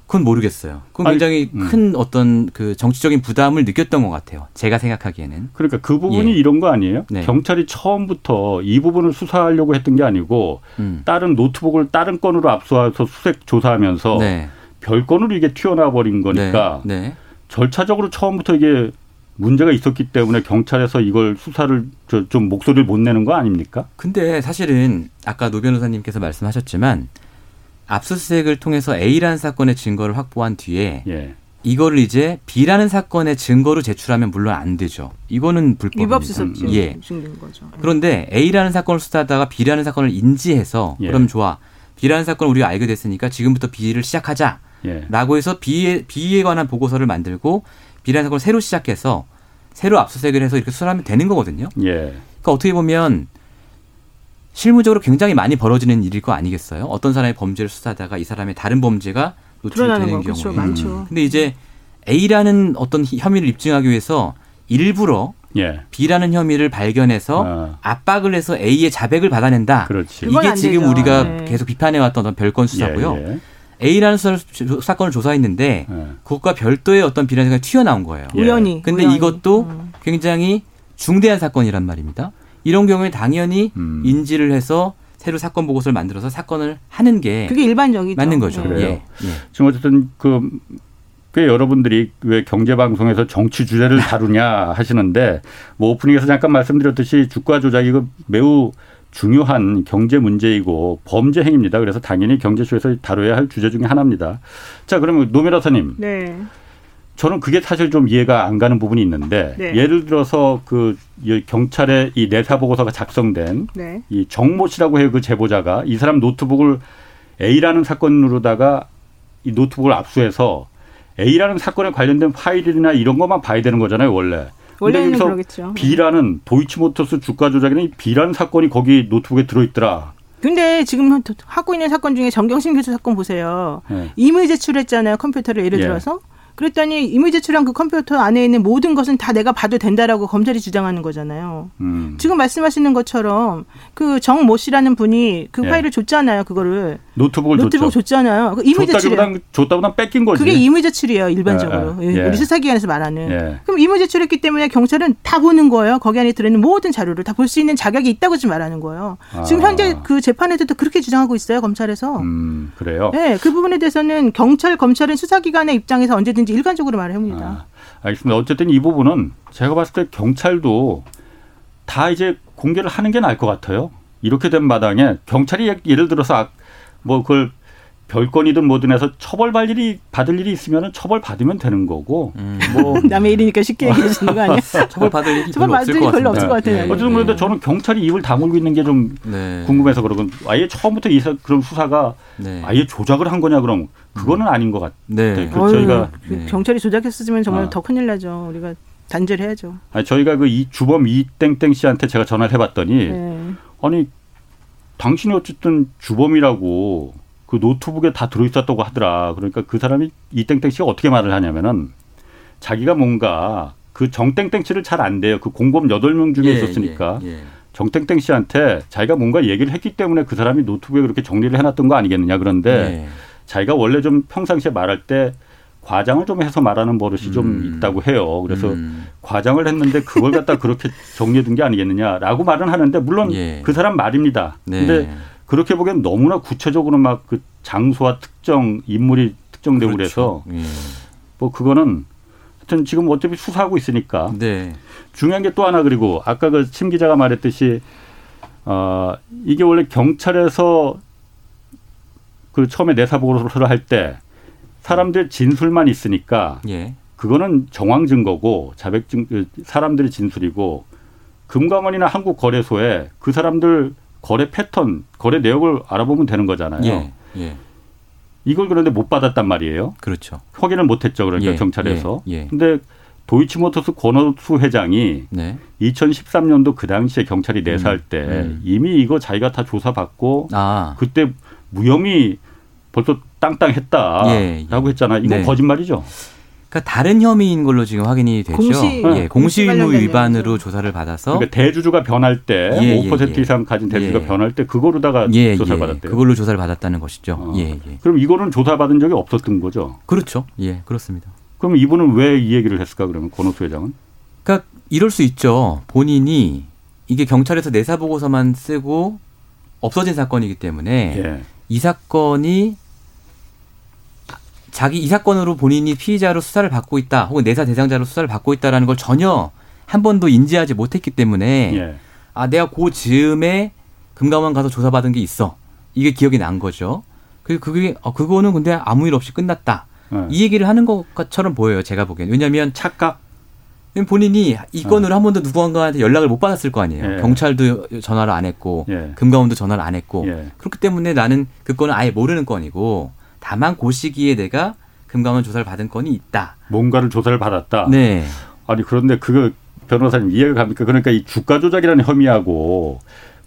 그건 모르겠어요. 그건 굉장히 아니, 음. 큰 어떤 그 정치적인 부담을 느꼈던 것 같아요. 제가 생각하기에는. 그러니까 그 부분이 예. 이런 거 아니에요? 네. 경찰이 처음부터 이 부분을 수사하려고 했던 게 아니고 음. 다른 노트북을 다른 건으로 압수해서 수색 조사하면서 네. 별 건으로 이게 튀어나와 버린 거니까 네. 네. 절차적으로 처음부터 이게 문제가 있었기 때문에 경찰에서 이걸 수사를 좀 목소리를 못 내는 거 아닙니까? 근데 사실은 아까 노 변호사님께서 말씀하셨지만 압수수색을 통해서 A라는 사건의 증거를 확보한 뒤에 예. 이거를 이제 B라는 사건의 증거로 제출하면 물론 안 되죠. 이거는 불법입니다. 위법수습죄 예. 거죠. 그런데 A라는 사건을 수사하다가 B라는 사건을 인지해서 예. 그럼 좋아. B라는 사건을 우리가 알게 됐으니까 지금부터 B를 시작하자. 예. 라고 해서 B에, B에 관한 보고서를 만들고 B라는 사건을 새로 시작해서 새로 압수수색을 해서 이렇게 수사하면 되는 거거든요. 예. 그러니까 어떻게 보면 실무적으로 굉장히 많이 벌어지는 일일 거 아니겠어요? 어떤 사람의 범죄를 수사하다가 이 사람의 다른 범죄가 노출되는 경우에. 그렇죠. 많죠. 근데 이제 A라는 어떤 혐의를 입증하기 위해서 일부러 예. B라는 혐의를 발견해서 어. 압박을 해서 A의 자백을 받아낸다. 그렇지. 이게 지금 되죠. 우리가 네. 계속 비판해왔던 어떤 별건 수사고요. 예, 예. A라는 사건을 조사했는데 예. 그것과 별도의 어떤 사건이 튀어나온 거예요. 예. 우연히. 근데 우연히. 이것도 음. 굉장히 중대한 사건이란 말입니다. 이런 경우에 당연히 음. 인지를 해서 새로 사건 보고서를 만들어서 사건을 하는 게 그게 일반적이죠. 맞는 거죠. 그래요. 예. 예. 지금 어쨌든 그, 그 여러분들이 왜 경제 방송에서 정치 주제를 다루냐 하시는데 뭐 오프닝에서 잠깐 말씀드렸듯이 주가 조작 이거 매우 중요한 경제 문제이고 범죄 행위입니다. 그래서 당연히 경제쇼에서 다뤄야 할 주제 중에 하나입니다. 자, 그러면 노 변호사님. 네. 저는 그게 사실 좀 이해가 안 가는 부분이 있는데 네. 예를 들어서 그 경찰의 이 내사 보고서가 작성된 네. 이 정모 씨라고 해요 그 제보자가 이 사람 노트북을 A라는 사건으로다가 이 노트북을 압수해서 A라는 사건에 관련된 파일이나 이런 것만 봐야 되는 거잖아요 원래. 원래 여기서 그러겠죠. B라는 도이치모터스 주가 조작에는 B라는 사건이 거기 노트북에 들어있더라. 근데 지금 하고 있는 사건 중에 정경심 교수 사건 보세요. 네. 임의 제출했잖아요 컴퓨터를 예를 예. 들어서. 그랬더니 임의 제출한 그 컴퓨터 안에 있는 모든 것은 다 내가 봐도 된다라고 검찰이 주장하는 거잖아요. 음. 지금 말씀하시는 것처럼 그 정 모 씨라는 분이 그 예. 파일을 줬잖아요. 그거를 노트북을 노트북 줬죠. 줬잖아요. 그 임의 제출 줬다보다 뺏긴 거지. 그게 이미 제출이에요. 일반적으로 예, 예. 우리 수사기관에서 말하는. 예. 그럼 이미 제출했기 때문에 경찰은 다 보는 거예요. 거기 안에 들어있는 모든 자료를 다 볼 수 있는 자격이 있다고 지금 말하는 거예요. 아. 지금 현재 그 재판에서도 그렇게 주장하고 있어요. 검찰에서. 음, 그래요. 네, 그 부분에 대해서는 경찰 검찰은 수사기관의 입장에서 언제든지 일관적으로 말을 해봅니다. 아, 알겠습니다. 어쨌든 이 부분은 제가 봤을 때 경찰도 다 이제 공개를 하는 게 나을 것 같아요. 이렇게 된 마당에 경찰이 예를 들어서 뭐 그걸 별건이든 뭐든 해서 처벌받을 일이 받을 일이 있으면 처벌 받으면 되는 거고 음. 뭐 남의 일이니까 쉽게 얘기해 주는 거 아니야? 처벌 받을 일이 처벌 받을 일이 별로 없을 것 같아요. 네. 어쨌든 그런데 네. 저는 경찰이 입을 다물고 있는 게좀 네. 궁금해서 그러고 아예 처음부터 이 그런 수사가 네. 아예 조작을 한 거냐 그럼 그거는 아닌 것 같아요. 네. 그 저희가 그 경찰이 조작했으면 정말 아. 더 큰일 나죠. 우리가 단죄를 해야죠. 아니 저희가 그 이 주범 이땡땡 씨한테 제가 전화를 해봤더니 네. 아니 당신이 어쨌든 주범이라고 그 노트북에 다 들어있었다고 하더라. 그러니까 그 사람이 이 땡땡 씨가 어떻게 말을 하냐면은 자기가 뭔가 그 정땡땡 씨를 잘 안 돼요. 그 공범 여덟 명 중에 예, 있었으니까. 예, 예. 정땡땡 씨한테 자기가 뭔가 얘기를 했기 때문에 그 사람이 노트북에 그렇게 정리를 해놨던 거 아니겠느냐. 그런데 예. 자기가 원래 좀 평상시에 말할 때 과장을 좀 해서 말하는 버릇이 음. 좀 있다고 해요. 그래서 음. 과장을 했는데 그걸 갖다 그렇게 정리해둔 게 아니겠느냐라고 말은 하는데 물론 예. 그 사람 말입니다. 네. 근데 그렇게 보기엔 너무나 구체적으로 막 그 장소와 특정 인물이 특정되고 그렇죠. 그래서 예. 뭐 그거는 하여튼 지금 어차피 수사하고 있으니까 네. 중요한 게 또 하나 그리고 아까 그 침 기자가 말했듯이 어 이게 원래 경찰에서 그 처음에 내사 보고서를 할 때 사람들 진술만 있으니까 예. 그거는 정황 증거고 자백 증그 사람들의 진술이고 금감원이나 한국 거래소에 그 사람들 거래 패턴, 거래 내역을 알아보면 되는 거잖아요. 예, 예. 이걸 그런데 못 받았단 말이에요. 그렇죠. 확인을 못 했죠. 그러니까 예, 경찰에서. 예, 예. 근데 도이치모터스 권호수 회장이 네. 2013년도 그 당시에 경찰이 내사할 음, 때 음. 이미 이거 자기가 다 조사받고 아. 그때 무혐의 벌써 땅땅했다라고 예, 예. 했잖아요. 이건 네. 거짓말이죠. 그러니까 다른 혐의인 걸로 지금 확인이 되죠. 공시, 예, 공시 의무 위반으로 조사를 받아서 그러니까 대주주가 변할 때 예, 5% 예, 예, 이상 가진 대주주가 예. 변할 때 그거로다가 예, 조사를 받았대요. 그걸로 조사를 받았다는 것이죠. 어. 예, 그럼 이거는 조사받은 적이 없었던 거죠. 그렇죠. 예, 그렇습니다. 그럼 이분은 왜 이 얘기를 했을까 그러면 권호수 회장은? 그러니까 이럴 수 있죠. 본인이 이게 경찰에서 내사 보고서만 쓰고 없어진 사건이기 때문에 이 사건이 자기 이 사건으로 본인이 피의자로 수사를 받고 있다 혹은 내사 대상자로 수사를 받고 있다라는 걸 전혀 한 번도 인지하지 못했기 때문에 예. 아 내가 그 즈음에 금감원 가서 조사받은 게 있어 이게 기억이 난 거죠. 그 그게 어, 그거는 근데 아무 일 없이 끝났다. 네. 이 얘기를 하는 것처럼 보여요. 제가 보기엔. 왜냐하면 착각. 본인이 이 건으로 어. 한 번도 누군가한테 연락을 못 받았을 거 아니에요. 예. 경찰도 전화를 안 했고 예. 금감원도 전화를 안 했고 예. 그렇기 때문에 나는 그 건은 아예 모르는 건이고 다만 그 시기에 내가 금감원 조사를 받은 건이 있다. 뭔가를 조사를 받았다. 네. 아니 그런데 그거 변호사님 이해가 갑니까? 그러니까 이 주가 조작이라는 혐의하고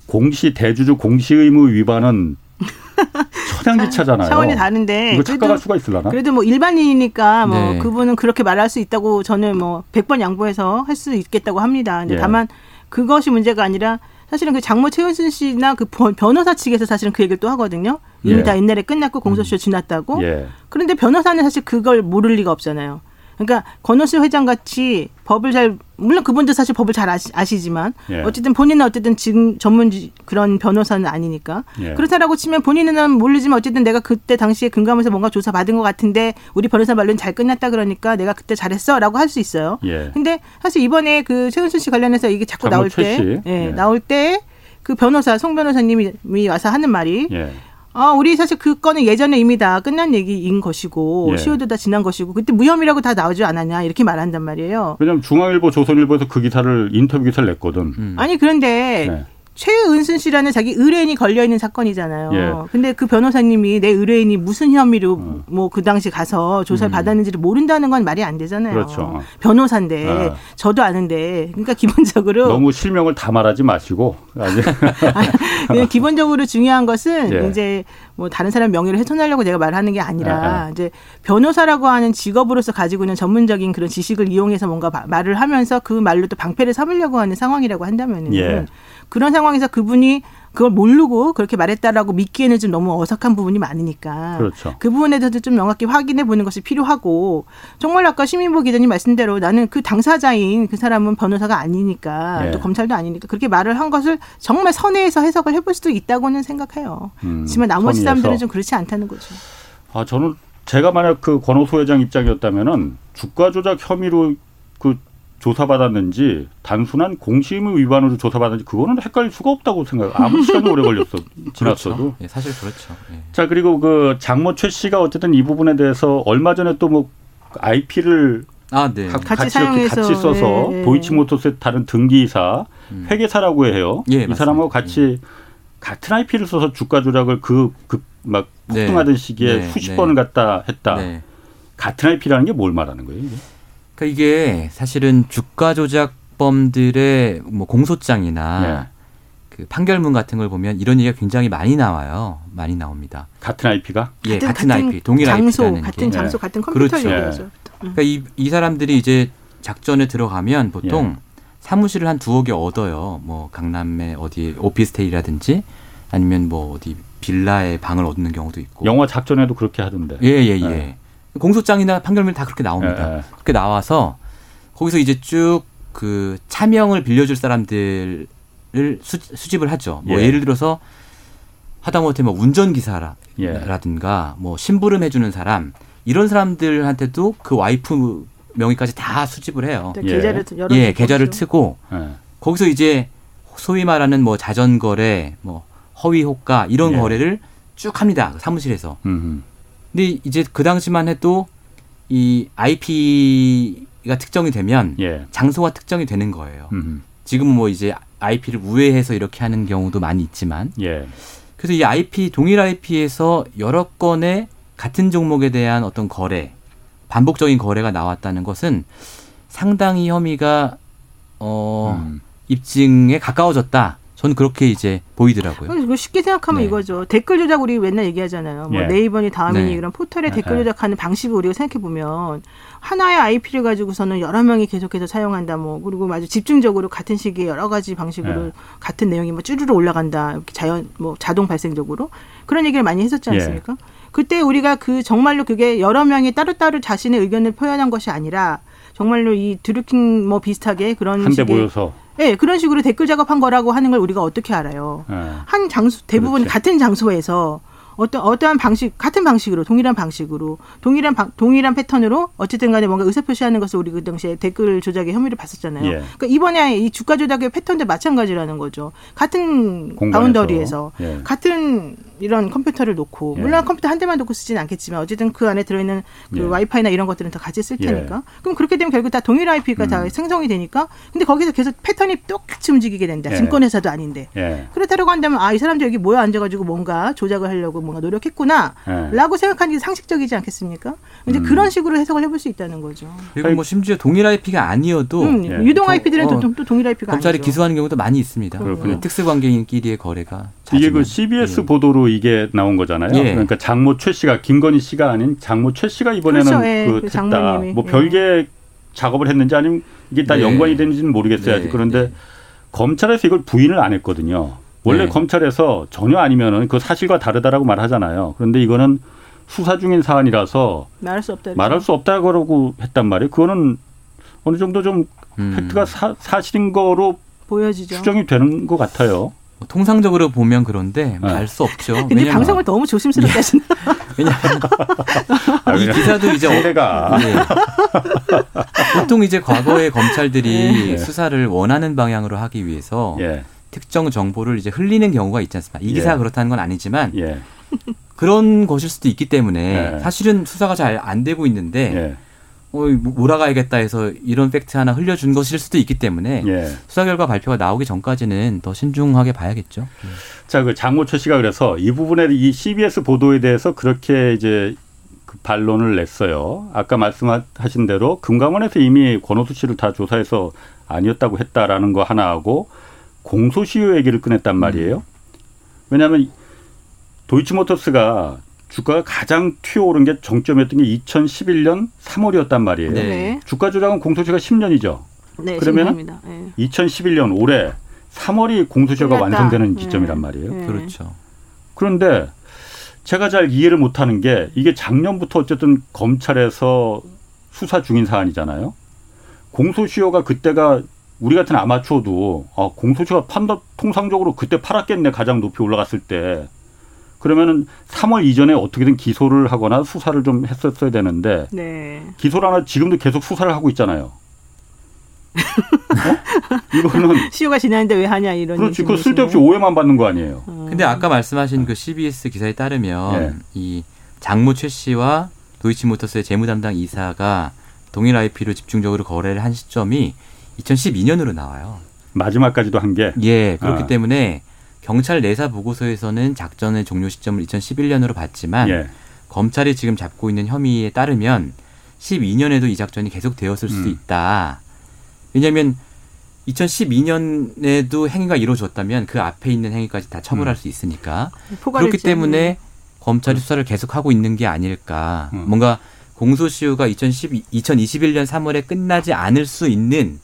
공시 대주주 공시 의무 위반은 천양지차잖아요. 차원이 다른데 이거 착각할 수가 있을라나? 그래도 뭐 일반인이니까 뭐 네. 그분은 그렇게 말할 수 있다고 저는 뭐 100번 양보해서 할 수 있겠다고 합니다. 근데 예. 다만 그것이 문제가 아니라 사실은 그 장모 최은순 씨나 그 변호사 측에서 사실은 그 얘기를 또 하거든요. 이미 예. 다 옛날에 끝났고 공소시효 음. 지났다고. 예. 그런데 변호사는 사실 그걸 모를 리가 없잖아요. 그러니까 권오수 회장 같이 법을 잘 물론 그분도 사실 법을 잘 아시, 지만 예. 어쨌든 본인은 어쨌든 지금 전문 그런 변호사는 아니니까 예. 그렇다라고 치면 본인은 모르지만 어쨌든 내가 그때 당시에 금감원에서 뭔가 조사 받은 것 같은데 우리 변호사 말로는 잘 끝났다 그러니까 내가 그때 잘했어라고 할 수 있어요. 예. 근데 사실 이번에 그 최은순 씨 관련해서 이게 자꾸 나올 때 예, 예, 나올 때 그 변호사 송 변호사님이 와서 하는 말이 예. 아, 우리 사실 그 건은 예전에 이미 다 끝난 얘기인 것이고 예. 시효도 다 지난 것이고 그때 무혐의라고 다 나오지 않았냐 이렇게 말한단 말이에요. 왜냐하면 중앙일보, 조선일보에서 그 기사를 인터뷰 기사를 냈거든. 음. 아니 그런데 네. 최은순 씨라는 자기 의뢰인이 걸려 있는 사건이잖아요. 예. 근데 그 변호사님이 내 의뢰인이 무슨 혐의로 어. 뭐그 당시 가서 조사를 음. 받았는지를 모른다는 건 말이 안 되잖아요. 그렇죠. 변호사인데 어. 저도 아는데 그러니까 기본적으로 너무 실명을 다 말하지 마시고 아니, 기본적으로 중요한 것은 예. 이제 뭐 다른 사람 명예를 훼손하려고 제가 말하는 게 아니라 예. 이제 변호사라고 하는 직업으로서 가지고 있는 전문적인 그런 지식을 이용해서 뭔가 말을 하면서 그 말로 또 방패를 삼으려고 하는 상황이라고 한다면은 예. 그런 상황에서 그분이 그걸 모르고 그렇게 말했다라고 믿기에는 좀 너무 어색한 부분이 많으니까 그렇죠. 그 부분에 대해서 좀 명확히 확인해 보는 것이 필요하고 정말 아까 시민보 기자님 말씀대로 나는 그 당사자인 그 사람은 변호사가 아니니까 예. 또 검찰도 아니니까 그렇게 말을 한 것을 정말 선의해서 해석을 해볼 수도 있다고는 생각해요. 음, 하지만 나머지 선의해서. 사람들은 좀 그렇지 않다는 거죠. 아 저는 제가 만약 그 권오수 회장 입장이었다면은 주가 조작 혐의로 그 조사받았는지 단순한 공시의무 위반으로 조사받았는지 그거는 헷갈릴 수가 없다고 생각. 아무 시간이 오래 걸렸어 지났어도. 그렇죠. 네, 사실 그렇죠. 네. 자 그리고 그 장모 최 씨가 어쨌든 이 부분에 대해서 얼마 전에 또 뭐 IP를 아, 네. 가, 같이, 같이 이렇게 같이 써서 네, 네. 도이치모터스의 다른 등기사 음. 회계사라고 해요. 예, 이 사람하고 같이 네. 같은 IP를 써서 주가 조작을 그 그 막 폭등하던 네. 시기에 수십 번을 갖다 했다. 같은 IP라는 게 뭘 말하는 거예요? 이게? 그러니까 이게 사실은 주가 조작범들의 뭐 공소장이나 네. 그 판결문 같은 걸 보면 이런 얘기가 굉장히 많이 나와요. 많이 나옵니다. 같은 IP가? 예, 같은, 같은 IP, 동일 장소, IP라는 같은 게. 장소, 네. 같은 컴퓨터 그렇죠. 얘기죠. 네. 그러니까 이, 이 사람들이 이제 작전에 들어가면 보통 예. 사무실을 한 두어 개 얻어요. 뭐 강남에 어디 오피스텔이라든지 아니면 뭐 어디 빌라에 방을 얻는 경우도 있고. 영화 작전에도 그렇게 하던데. 예, 예, 예. 네. 공소장이나 판결문 다 그렇게 나옵니다. 예. 그렇게 나와서 거기서 이제 쭉 그 차명을 빌려줄 사람들을 수, 집을 하죠. 뭐 예. 를 들어서 하다못해 뭐 운전기사라든가 예. 뭐 심부름 해주는 사람 이런 사람들한테도 그 와이프 명의까지 다 수집을 해요. 네, 계좌를 여러 예, 계좌를 트고 예. 거기서 이제 소위 말하는 뭐 자전거래, 뭐 허위 호가 이런 예. 거래를 쭉 합니다. 사무실에서. 음흠. 근데 이제 그 당시만 해도 이 IP가 특정이 되면 예. 장소가 특정이 되는 거예요. 음흠. 지금은 뭐 이제 IP를 우회해서 이렇게 하는 경우도 많이 있지만 예. 그래서 이 IP 동일 IP에서 여러 건의 같은 종목에 대한 어떤 거래 반복적인 거래가 나왔다는 것은 상당히 혐의가 어 음. 입증에 가까워졌다. 저는 그렇게 이제 보이더라고요. 쉽게 생각하면 네. 이거죠. 댓글 조작 우리 맨날 얘기하잖아요. 뭐 예. 네이버니 다음이니 네. 이런 포털에 네. 댓글 조작하는 방식을 우리가 생각해 보면 하나의 IP를 가지고서는 여러 명이 계속해서 사용한다. 뭐 그리고 아주 집중적으로 같은 시기에 여러 가지 방식으로 예. 같은 내용이 뭐 쭈르르 올라간다. 이렇게 자연 뭐 자동 발생적으로 그런 얘기를 많이 했었지 예. 않습니까? 예. 그때 우리가 그 정말로 그게 여러 명이 따로따로 자신의 의견을 표현한 것이 아니라 정말로 이 드루킹 뭐 비슷하게 그런 한데 모여서 네, 그런 식으로 댓글 작업한 거라고 하는 걸 우리가 어떻게 알아요? 네. 한 장소 대부분 그렇지. 같은 장소에서 어떤 어떠한 방식 같은 방식으로 동일한 방식으로 동일한 방, 동일한 패턴으로 어쨌든 간에 뭔가 의사 표시하는 것을 우리 그 당시에 댓글 조작의 혐의를 봤었잖아요. 예. 그러니까 이번에 이 주가 조작의 패턴도 마찬가지라는 거죠. 같은 공간에서. boundary에서 예. 같은 이런 컴퓨터를 놓고 예. 물론 컴퓨터 한 대만 놓고 쓰지는 않겠지만 어쨌든 그 안에 들어있는 그 예. 와이파이나 이런 것들은 다 같이 쓸 테니까 예. 그럼 그렇게 되면 결국 다 동일 IP가 음. 다 생성이 되니까 근데 거기서 계속 패턴이 똑같이 움직이게 된다. 예. 증권회사도 아닌데 예. 그렇다고 한다면 아 이 사람들 여기 모여 앉아가지고 뭔가 조작을 하려고 뭔가 노력했구나라고 생각하는 게 상식적이지 않겠습니까? 이제 음. 그런 식으로 해석을 해볼 수 있다는 거죠. 그리고 뭐 심지어 동일 IP가 아니어도 음, 유동 IP들은 어, 또, 또 동일 IP가 검찰이 아니죠. 기소하는 경우도 많이 있습니다. 특수 관계인끼리의 거래가 이게 그 CBS 보도로 이게 나온 거잖아요. 예. 그러니까 장모 최 씨가 김건희 씨가 아닌 장모 최 씨가 이번에는 그렇죠. 예. 그, 그 했다. 뭐 예. 별개 작업을 했는지 아니면 이게 다 네. 연관이 되는지는 모르겠어요. 네. 그런데 네. 검찰에서 이걸 부인을 안 했거든요. 원래 네. 검찰에서 전혀 아니면은 그 사실과 다르다라고 말하잖아요. 그런데 이거는 수사 중인 사안이라서 말할 수 없다. 말할 수 없다고 했단 말이에요. 그거는 어느 정도 좀 음. 팩트가 사, 사실인 거로 보여지죠. 추정이 되는 것 같아요. 뭐 통상적으로 보면 그런데 네. 알수 없죠. 근데 왜냐면, 방송을 너무 조심스럽게 하시나? 왜냐하면 이 기사도 이제 세대가 네. 보통 이제 과거에 검찰들이 네. 수사를 원하는 방향으로 하기 위해서 예. 특정 정보를 이제 흘리는 경우가 있지 않습니까? 이 기사가 예. 그렇다는 건 아니지만 예. 그런 것일 수도 있기 때문에 예. 사실은 수사가 잘 안 되고 있는데 예. 어, 몰아가야겠다 해서 이런 팩트 하나 흘려준 것일 수도 있기 때문에 예. 수사 결과 발표가 나오기 전까지는 더 신중하게 봐야겠죠. 자, 그 장모철 씨가 그래서 이 부분에 이 CBS 보도에 대해서 그렇게 이제 그 반론을 냈어요. 아까 말씀하신 대로 금감원에서 이미 권오수 씨를 다 조사해서 아니었다고 했다라는 거 하나 하고 공소시효 얘기를 꺼냈단 말이에요. 음. 왜냐하면 도이치모터스가 주가가 가장 튀어오른 게 정점이었던 게 2011년 3월이었단 말이에요. 네. 주가 조작은 공소시효가 10년이죠. 네, 그러면 네. 2011년 올해 3월이 공소시효가 완성되는 네. 기점이란 말이에요. 네. 그렇죠. 그런데 제가 잘 이해를 못하는 게 이게 작년부터 어쨌든 검찰에서 수사 중인 사안이잖아요. 공소시효가 그때가 우리 같은 아마추어도 아, 공소시효가 판단 통상적으로 그때 팔았겠네 가장 높이 올라갔을 때 그러면은 3월 이전에 어떻게든 기소를 하거나 수사를 좀 했었어야 되는데 네. 기소를 하나 지금도 계속 수사를 하고 있잖아요. 어? 이거는 시효가 지났는데 왜 하냐 이런 그렇지 그 쓸데없이 오해만 받는 거 아니에요. 음. 근데 아까 말씀하신 그 CBS 기사에 따르면 네. 이 장모 최 씨와 도이치모터스의 재무 담당 이사가 동일 IP로 집중적으로 거래를 한 시점이 2012년으로 나와요. 마지막까지도 한 게. 예, 그렇기 아. 때문에 경찰 내사 보고서에서는 작전의 종료 시점을 2011년으로 봤지만 예. 검찰이 지금 잡고 있는 혐의에 따르면 12년에도 이 작전이 계속 되었을 음. 수도 있다. 왜냐하면 2012년에도 행위가 이루어졌다면 그 앞에 있는 행위까지 다 처벌할 음. 수 있으니까 그렇기 때문에 검찰이 음. 수사를 계속하고 있는 게 아닐까. 음. 뭔가 공소시효가 2012, 2021년 3월에 끝나지 않을 수 있는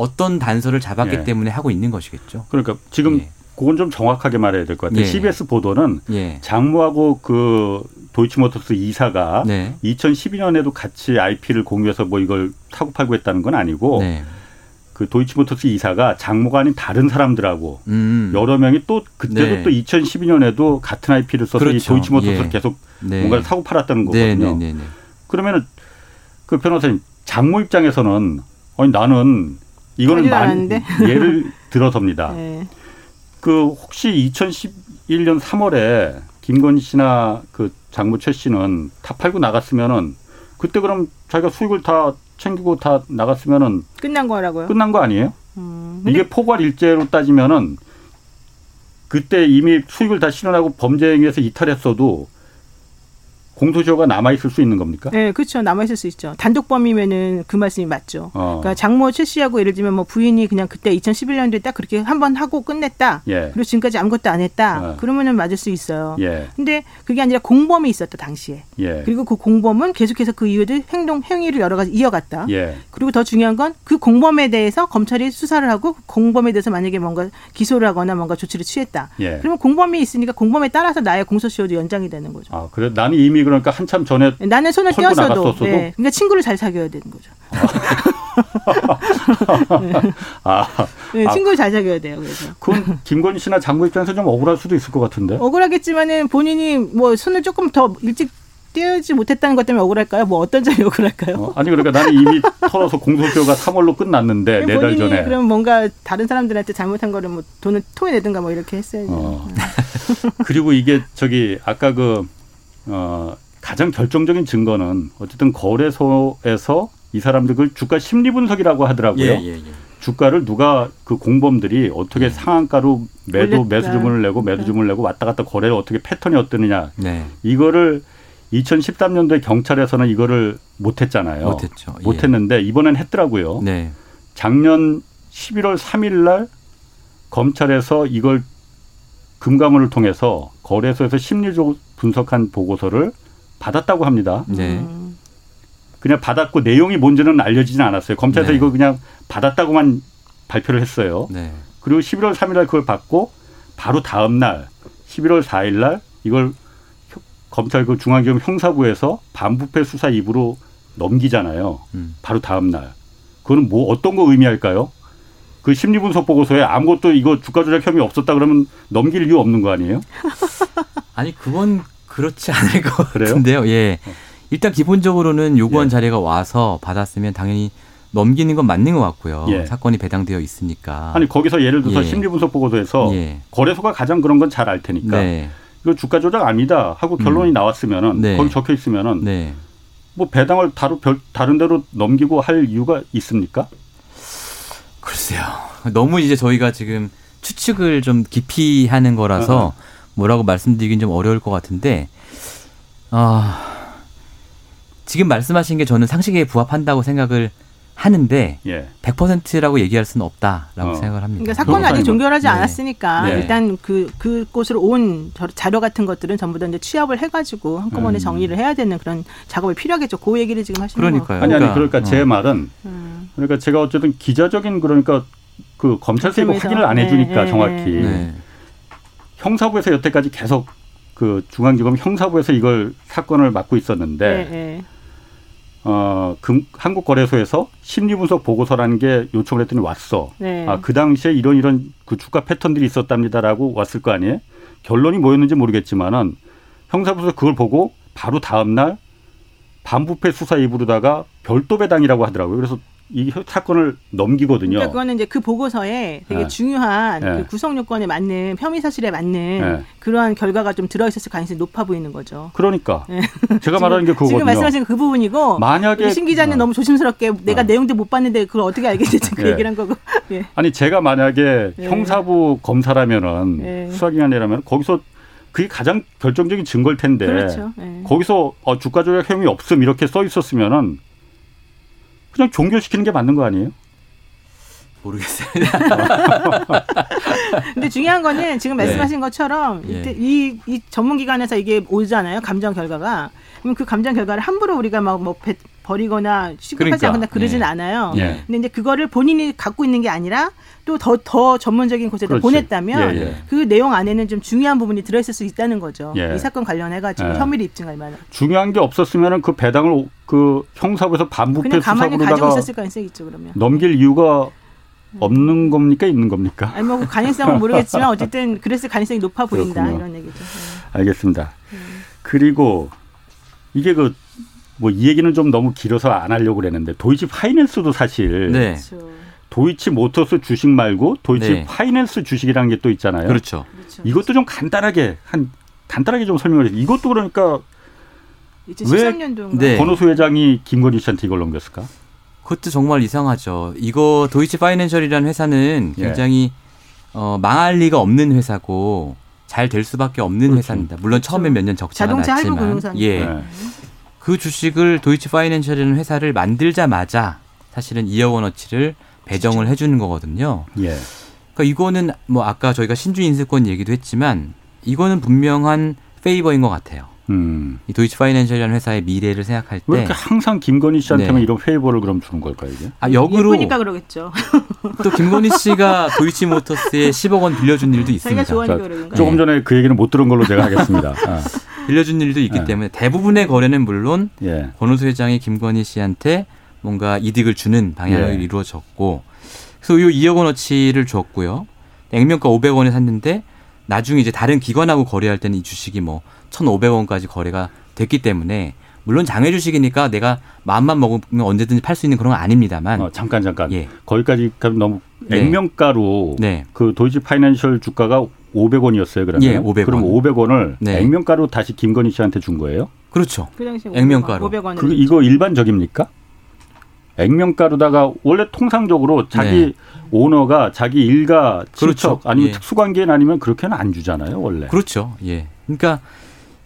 어떤 단서를 잡았기 예. 때문에 하고 있는 것이겠죠. 그러니까 지금 예. 그건 좀 정확하게 말해야 될 것 같아요. 예. CBS 보도는 예. 장모하고 그 도이치모터스 이사가 네. 2012년에도 같이 IP를 공유해서 뭐 이걸 타고 팔고 했다는 건 아니고 네. 그 도이치모터스 이사가 장모가 아닌 다른 사람들하고 음. 여러 명이 또 그때도 네. 또 2012년에도 같은 IP를 써서 그렇죠. 이 도이치모터스를 예. 계속 네. 뭔가를 사고 팔았다는 네, 거거든요. 네, 그러면은 그 변호사님 장모 입장에서는 아니 나는 이거는 많이 예를 들어섭니다. 네. 그 혹시 2011년 3월에 김건희 씨나 그 장모 최 씨는 다 팔고 나갔으면은 그때 그럼 자기가 수익을 다 챙기고 다 나갔으면은 끝난 거라고요? 끝난 거 아니에요? 음, 이게 포괄 일제로 따지면은 그때 이미 수익을 다 실현하고 범죄 행위에서 이탈했어도 공소시효가 남아 있을 수 있는 겁니까? 네, 그렇죠. 남아 있을 수 있죠. 단독범이면은 그 말씀이 맞죠. 어. 그러니까 장모 최 씨하고 예를 들면 뭐 부인이 그냥 그때 2011년도에 딱 그렇게 한 번 하고 끝냈다. 예. 그리고 지금까지 아무것도 안 했다. 어. 그러면은 맞을 수 있어요. 예. 근데 그게 아니라 공범이 있었다 당시에. 예. 그리고 그 공범은 계속해서 그 이후에도 행동 행위를 여러 가지 이어갔다. 예. 그리고 더 중요한 건 그 공범에 대해서 검찰이 수사를 하고 그 공범에 대해서 만약에 뭔가 기소를 하거나 뭔가 조치를 취했다. 예. 그러면 공범이 있으니까 공범에 따라서 나의 공소시효도 연장이 되는 거죠. 아, 그래 나는 이미 그러니까 한참 전에 나는 손을 떼었어도 네. 그러니까 친구를 잘 사귀어야 되는 거죠. 네. 아, 네, 친구 잘 사귀어야 돼요. 그래서. 그건 김건희 씨나 장모 입장에서 좀 억울할 수도 있을 것 같은데. 억울하겠지만은 본인이 뭐 손을 조금 더 일찍 떼지 못했다는 것 때문에 억울할까요? 뭐 어떤 점이 억울할까요? 어, 아니 그러니까 나는 이미 털어서 공소표가 3월로 끝났는데 네 달 전에. 그럼 뭔가 다른 사람들한테 잘못한 거를 뭐 돈을 토해내든가 뭐 이렇게 했어야죠. 어. 그리고 이게 저기 아까 그 어, 가장 결정적인 증거는 어쨌든 거래소에서 이 사람들 그 주가 심리 분석이라고 하더라고요. 예, 예, 예. 주가를 누가 그 공범들이 어떻게 네. 상한가로 매도 매수 주문을 내고 매도 네. 주문을 내고 왔다 갔다 거래를 어떻게 패턴이 어떠느냐 네. 이거를 2013년도에 경찰에서는 이거를 못했잖아요. 못했죠. 예. 못했는데 이번엔 했더라고요. 네. 작년 11월 3일 날 검찰에서 이걸 금감원을 통해서 거래소에서 심리적 분석한 보고서를 받았다고 합니다. 네. 그냥 받았고 내용이 뭔지는 알려지진 않았어요. 검찰에서 네. 이거 그냥 받았다고만 발표를 했어요. 네. 그리고 11월 3일 날 그걸 받고 바로 다음 날 11월 4일 날 이걸 검찰 그 중앙지검 형사부에서 반부패 수사 입으로 넘기잖아요. 음. 바로 다음 날. 그거는 뭐 어떤 거 의미할까요? 그 심리 분석 보고서에 아무것도 이거 주가 조작 혐의 없었다 그러면 넘길 이유 없는 거 아니에요? 아니 그건 그렇지 않을 것 같은데요. 예. 일단 기본적으로는 요구한 예. 자료가 와서 받았으면 당연히 넘기는 건 맞는 것 같고요. 예. 사건이 배당되어 있으니까. 아니 거기서 예를 들어서 예. 심리분석 보고서에서 예. 거래소가 가장 그런 건 잘 알 테니까 네. 이거 주가 조작 아니다 하고 결론이 음. 나왔으면은 네. 거기 적혀 있으면은 네. 뭐 배당을 다루 별, 다른 데로 넘기고 할 이유가 있습니까? 글쎄요. 너무 이제 저희가 지금 추측을 좀 깊이 하는 거라서 어, 뭐라고 말씀드리긴 좀 어려울 것 같은데 아 지금 말씀하신 게 저는 상식에 부합한다고 생각을 하는데 예. 100%라고 얘기할 수는 없다라고 어. 생각을 합니다. 그러니까 사건은 아직 종결하지 네. 않았으니까 네. 일단 그 그곳으로 온 자료 같은 것들은 전부 다 이제 취합을 해가지고 한꺼번에 음. 정리를 해야 되는 그런 작업이 필요하겠죠. 그 얘기를 지금 하시는 거예요. 그러니까요. 아니 아니 그러니까 어. 제 말은 음. 그러니까 제가 어쨌든 기자적인 그러니까 그 검찰에서 이거 확인을 안 해주니까 네. 정확히 네. 형사부에서 여태까지 계속 그 중앙지검 형사부에서 이걸 사건을 맡고 있었는데. 네, 네. 어, 금, 한국거래소에서 심리분석 보고서라는 게 요청을 했더니 왔어. 네. 아, 그 당시에 이런 이런 그 주가 패턴들이 있었답니다라고 왔을 거 아니에요? 결론이 뭐였는지 모르겠지만은 형사부에서 그걸 보고 바로 다음날 반부패 수사 입으로다가 별도 배당이라고 하더라고요. 그래서 이 사건을 넘기거든요. 그러니까 그거는 이제 그 보고서에 되게 네. 중요한 네. 그 구성 요건에 맞는 혐의 사실에 맞는 네. 그러한 결과가 좀 들어 있었을 가능성이 높아 보이는 거죠. 그러니까 네. 제가 말하는 게 그거거든요. 지금 말씀하신 그 부분이고 만약에 신 기자는 어. 너무 조심스럽게 내가 어. 내용도 못 봤는데 그걸 어떻게 알겠지 그 예. 얘기를 한 거고. 예. 아니 제가 만약에 예. 형사부 검사라면은 예. 수사기관이라면 거기서 그게 가장 결정적인 증거일 텐데 그렇죠. 거기서 어, 주가 조작 혐의 없음 이렇게 써 있었으면은 그냥 종결시키는 게 맞는 거 아니에요? 모르겠어요. 근데 중요한 거는 지금 네. 말씀하신 네. 것처럼 예. 이, 이 전문기관에서 이게 오잖아요. 감정 결과가. 그럼 그 감정 결과를 함부로 우리가 막뭐 버리거나 취급하지 그러니까. 않거나 그러진 예. 않아요. 예. 근데 이제 그거를 본인이 갖고 있는 게 아니라 또 더 더 전문적인 곳에 보냈다면 예, 예. 그 내용 안에는 좀 중요한 부분이 들어있을 수 있다는 거죠. 예. 이 사건 관련해 가지고 예. 혐의를 입증할 만한. 중요한 게 없었으면 그 배당을 그 형사부에서 반부패 수사부로다가 넘길 이유가 없는 겁니까 있는 겁니까? 아니 뭐 가능성은 모르겠지만 어쨌든 그랬을 가능성이 높아 보인다 그렇군요. 이런 얘기죠. 알겠습니다. 그리고 이게 그 뭐 이 얘기는 좀 너무 길어서 안 하려고 그랬는데 도이치 파이낸스도 사실 네. 그렇죠. 도이치 모터스 주식 말고 도이치 네. 파이낸스 주식이라는 게 또 있잖아요. 그렇죠. 그렇죠. 이것도 좀 간단하게 한 간단하게 좀 설명을 해주세요. 이것도 그러니까 왜 네. 권호수 회장이 김건희 씨한테 이걸 넘겼을까? 그것도 정말 이상하죠. 이거 도이치 파이낸셜이라는 회사는 예. 굉장히 예. 어, 망할 리가 없는 회사고 잘 될 수밖에 없는 그렇죠. 회사입니다. 물론 처음에 몇 년 적자가 났지만 예. 네. 그 주식을 도이치 파이낸셜이라는 회사를 만들자마자 사실은 2억 원어치를 배정을 해주는 거거든요. 예. 그러니까 이거는 뭐 아까 저희가 신주 인수권 얘기도 했지만 이거는 분명한 favor인 것 같아요. 음. 이 도이치 파이낸셜이라는 회사의 미래를 생각할 때 왜 이렇게 항상 김건희 씨한테만 네. 이런 favor를 그럼 주는 걸까요 이게? 아 역으로 예쁘니까 그러겠죠. 또 김건희 씨가 도이치 모터스에 10억 원 빌려준 일도 있습니다. 그러는 조금 전에 그 얘기는 못 들은 걸로 제가 하겠습니다. 아. 빌려준 일도 있기 네. 때문에 대부분의 거래는 물론 예. 권호수 회장이 김건희 씨한테 뭔가 이득을 주는 방향으로 예. 이루어졌고 그래서 요 2억 원어치를 줬고요. 액면가 500원에 샀는데 나중에 이제 다른 기관하고 거래할 때는 이 주식이 뭐 1,500원까지 거래가 됐기 때문에 물론 장외 주식이니까 내가 마음만 먹으면 언제든지 팔 수 있는 그런 건 아닙니다만. 어, 잠깐 잠깐. 예. 거기까지 너무 네. 액면가로 네. 그 도이치 파이낸셜 주가가 500원이었어요. 그러면. 예, 500원. 그럼 500원을 네. 액면가로 다시 김건희 씨한테 준 거예요? 그렇죠. 그 액면가로. 500원. 그 이거 일반적입니까? 액면가로다가 원래 통상적으로 자기 네. 오너가 자기 일가 친척 그렇죠. 아니면 예. 특수관계인 아니면 그렇게는 안 주잖아요, 원래. 그렇죠. 예. 그러니까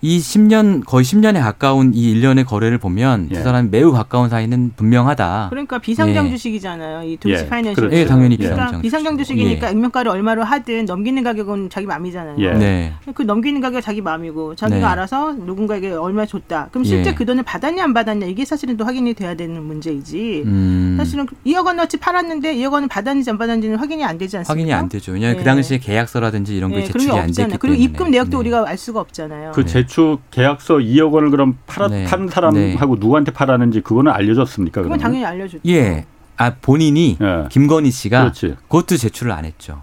이 10년 거의 10년에 가까운 이 일련의 거래를 보면 예. 두 사람이 매우 가까운 사이는 분명하다. 그러니까 비상장 예. 주식이잖아요. 이 도이치 예. 파이낸셜. 그렇죠. 예, 당연히 비상장. 그러니까 비상장 주식이니까 예. 액면가를 얼마로 하든 넘기는 가격은 자기 마음이잖아요. 예. 네. 그 넘기는 가격 자기 마음이고 자기가 네. 알아서 누군가에게 얼마 줬다. 그럼 실제 예. 그 돈을 받았냐 안 받았냐 이게 사실은 또 확인이 돼야 되는 문제이지. 음. 사실은 2억 원어치 팔았는데 2억 원은 받았는지 안 받았는지는 확인이 안 되지 않습니까? 확인이 안 되죠. 왜냐하면 그 당시에 계약서라든지 이런 게 제출이 안 됐기 때문에. 그리고 입금 내역도 우리가 알 수가 없잖아요. 그 제출 계약서 벌써 2억 원을 그럼 팔아 네. 판 사람하고 네. 누구한테 팔았는지 그거는 알려졌습니까? 그건 당연히 알려줬죠. 예. 아 본인이 예. 김건희 씨가 그렇지. 그것도 제출을 안 했죠.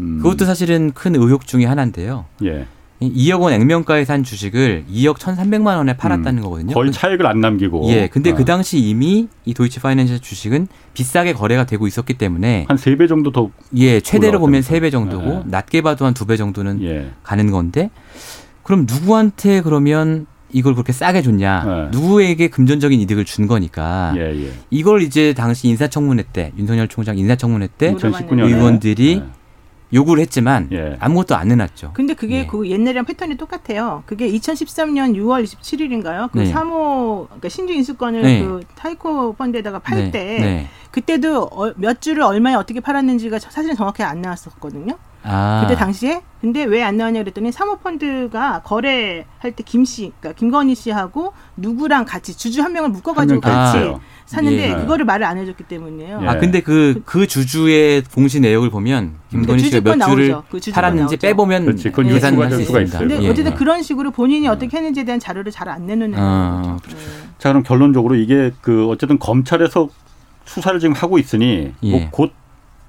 음. 그것도 사실은 큰 의혹 중의 하나인데요. 예. 2억 원 액면가에 산 주식을 2억 1,300만 원에 팔았다는 음, 거거든요. 거의 차익을 안 남기고. 예. 근데 어. 그 당시 이미 이 도이치 파이낸셜 주식은 비싸게 거래가 되고 있었기 때문에 한세배 정도 더 예, 최대로 보면 세배 정도고 예. 낮게 봐도 한두배 정도는 예. 가는 건데 그럼 누구한테 그러면 이걸 그렇게 싸게 줬냐? 네. 누구에게 금전적인 이득을 준 거니까. 예, 예. 이걸 이제 당시 인사청문회 때 윤석열 총장 인사청문회 때 2019년에. 의원들이 네. 요구를 했지만 예. 아무것도 안 해놨죠. 근데 그게 예. 그 옛날이랑 패턴이 똑같아요. 그게 2013년 6월 27일인가요? 그 네. 3호 그러니까 신주 인수권을 네. 그 타이코 펀드에다가 팔때 네. 네. 그때도 어, 몇 주를 얼마에 어떻게 팔았는지가 사실은 정확히 안 나왔었거든요. 아. 그때 당시에 근데 왜 안 나왔냐 그랬더니 사모펀드가 거래할 때 김 씨, 그러니까 김건희 씨하고 누구랑 같이 주주 한 명을 묶어가지고 한 같이 아. 샀는데 예. 그거를 말을 안 해줬기 때문이에요. 아 근데 그그 그 주주의 공시 내역을 보면 김건희 씨가 몇 주를 그 팔았는지 빼보면 그렇지, 계산할 수 있습니다. 근데 예. 어쨌든 그런 식으로 본인이 음. 어떻게 했는지에 대한 자료를 잘 안 내놓는 아. 거죠. 네. 자 그럼 결론적으로 이게 그 어쨌든 검찰에서 수사를 지금 하고 있으니 예. 뭐곧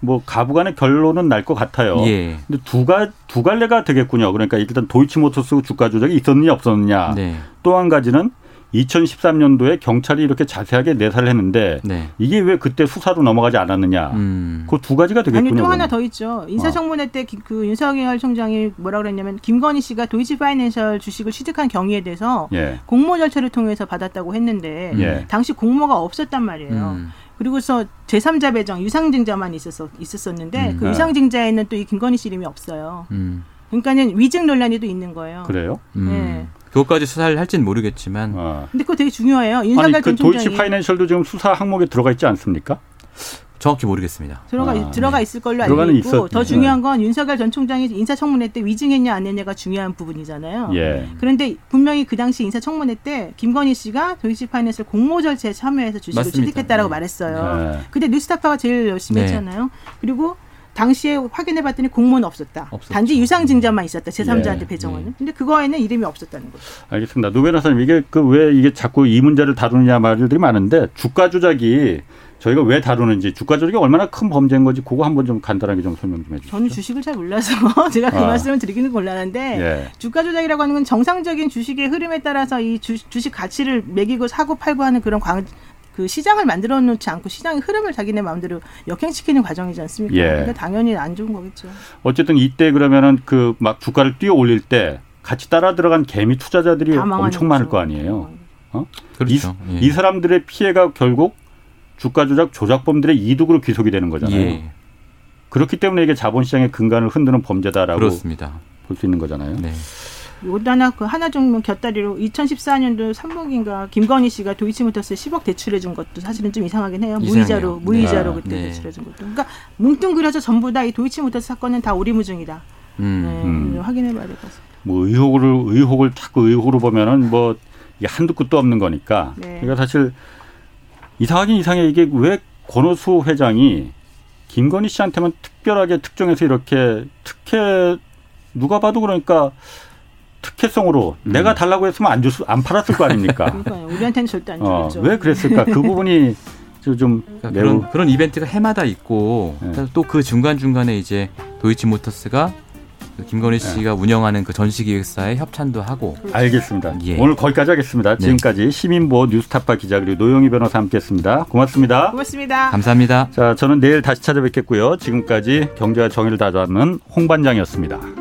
뭐 가부간의 결론은 날 것 같아요. 예. 근데 두가 두 갈래가 되겠군요. 그러니까 일단 도이치모터스 주가 조작이 있었느냐 없었느냐. 네. 또한 가지는 2013년도에 경찰이 이렇게 자세하게 내사를 했는데 네. 이게 왜 그때 수사로 넘어가지 않았느냐. 음. 그두 가지가 되겠군요. 아니 또 하나 더 있죠. 인사청문회 때그 윤석열 총장이 뭐라 그랬냐면 김건희 씨가 도이치 파이낸셜 주식을 취득한 경위에 대해서 예. 공모 절차를 통해서 받았다고 했는데 예. 당시 공모가 없었단 말이에요. 음. 그리고서 제3자 배정 유상증자만 있었어 있었었는데 음, 그 네. 유상증자에는 또 이 김건희 씨 이름이 없어요. 음. 그러니까는 위증 논란이 또 있는 거예요. 그래요? 음. 네. 그것까지 수사를 할지는 모르겠지만. 아. 근데 그거 되게 중요해요. 윤석열 아니, 그 도이치 파이낸셜도 지금 수사 항목에 들어가 있지 않습니까? 정확히 모르겠습니다. 들어가 아, 들어가 네. 있을 걸로 알고 있고 있었, 더 중요한 건 윤석열 전 총장이 인사청문회 때 위증했냐 안 했냐가 중요한 부분이잖아요. 예. 그런데 분명히 그 당시 인사청문회 때 김건희 씨가 도이치 파이낸셜 공모 절차에 참여해서 주식을 맞습니다. 취득했다라고 네. 말했어요. 네. 근데 뉴스타파가 제일 열심히 네. 했잖아요. 그리고 당시에 확인해 봤더니 공모는 없었다. 없었죠. 단지 유상 증자만 있었다. 제3자한테 예. 배정하는. 예. 근데 그거에는 이름이 없었다는 거죠. 알겠습니다. 노베라 사님 이게 그 왜 이게 자꾸 이 문제를 다루느냐 말들이 많은데 주가 조작이 저희가 왜 다루는지 주가 조작이 얼마나 큰 범죄인 건지 그거 한번 좀 간단하게 좀 설명 좀 해주시죠. 저는 주식을 잘 몰라서 제가 그 아. 말씀을 드리기는 곤란한데 예. 주가 조작이라고 하는 건 정상적인 주식의 흐름에 따라서 이 주, 식 가치를 매기고 사고 팔고 하는 그런 광, 그 시장을 만들어 놓지 않고 시장의 흐름을 자기네 마음대로 역행시키는 과정이지 않습니까? 예. 그러니까 당연히 안 좋은 거겠죠. 어쨌든 이때 그러면은 그 막 주가를 뛰어 올릴 때 같이 따라 들어간 개미 투자자들이 엄청 많을 거 아니에요. 어? 그렇죠. 이, 예. 이 사람들의 피해가 결국 주가 조작 조작범들의 이득으로 귀속이 되는 거잖아요. 예. 그렇기 때문에 이게 자본시장의 근간을 흔드는 범죄다라고 볼 수 있는 거잖아요. 네. 요거 하나 그 하나 정도 곁다리로 2014년도 3분기인가 김건희 씨가 도이치모터스에 10억 대출해 준 것도 사실은 좀 이상하긴 해요. 이상해요. 무이자로 네. 무이자로 네. 그때 네. 대출해 준 것도. 그러니까 뭉뚱그려서 전부 다 이 도이치모터스 사건은 다 오리무중이다. 음. 네, 음. 확인해 봐야 될 것 같습니다. 뭐 의혹을 의혹을 자꾸 의혹으로 보면은 뭐 이게 한두 끝도 없는 거니까. 네. 그러니까 사실 이상하긴 이상해 이게 왜 권오수 회장이 김건희 씨한테만 특별하게 특정해서 이렇게 특혜 누가 봐도 그러니까 특혜성으로 음. 내가 달라고 했으면 안 줬, 안 팔았을 거 아닙니까? 그러니까요. 우리한테는 절대 안 어, 줬죠. 왜 그랬을까? 그 부분이 좀 그러니까 그런 그런 이벤트가 해마다 있고 네. 또그 중간 중간에 이제 도이치모터스가 그 김건희 네. 씨가 네. 운영하는 그 전시기획사에 협찬도 하고. 알겠습니다. 예. 오늘 거기까지 하겠습니다. 네. 지금까지 시민보호 뉴스타파 기자 그리고 노영희 변호사 함께했습니다. 고맙습니다. 고맙습니다. 감사합니다. 자, 저는 내일 다시 찾아뵙겠고요. 지금까지 경제와 정의를 다잡는 홍 반장이었습니다.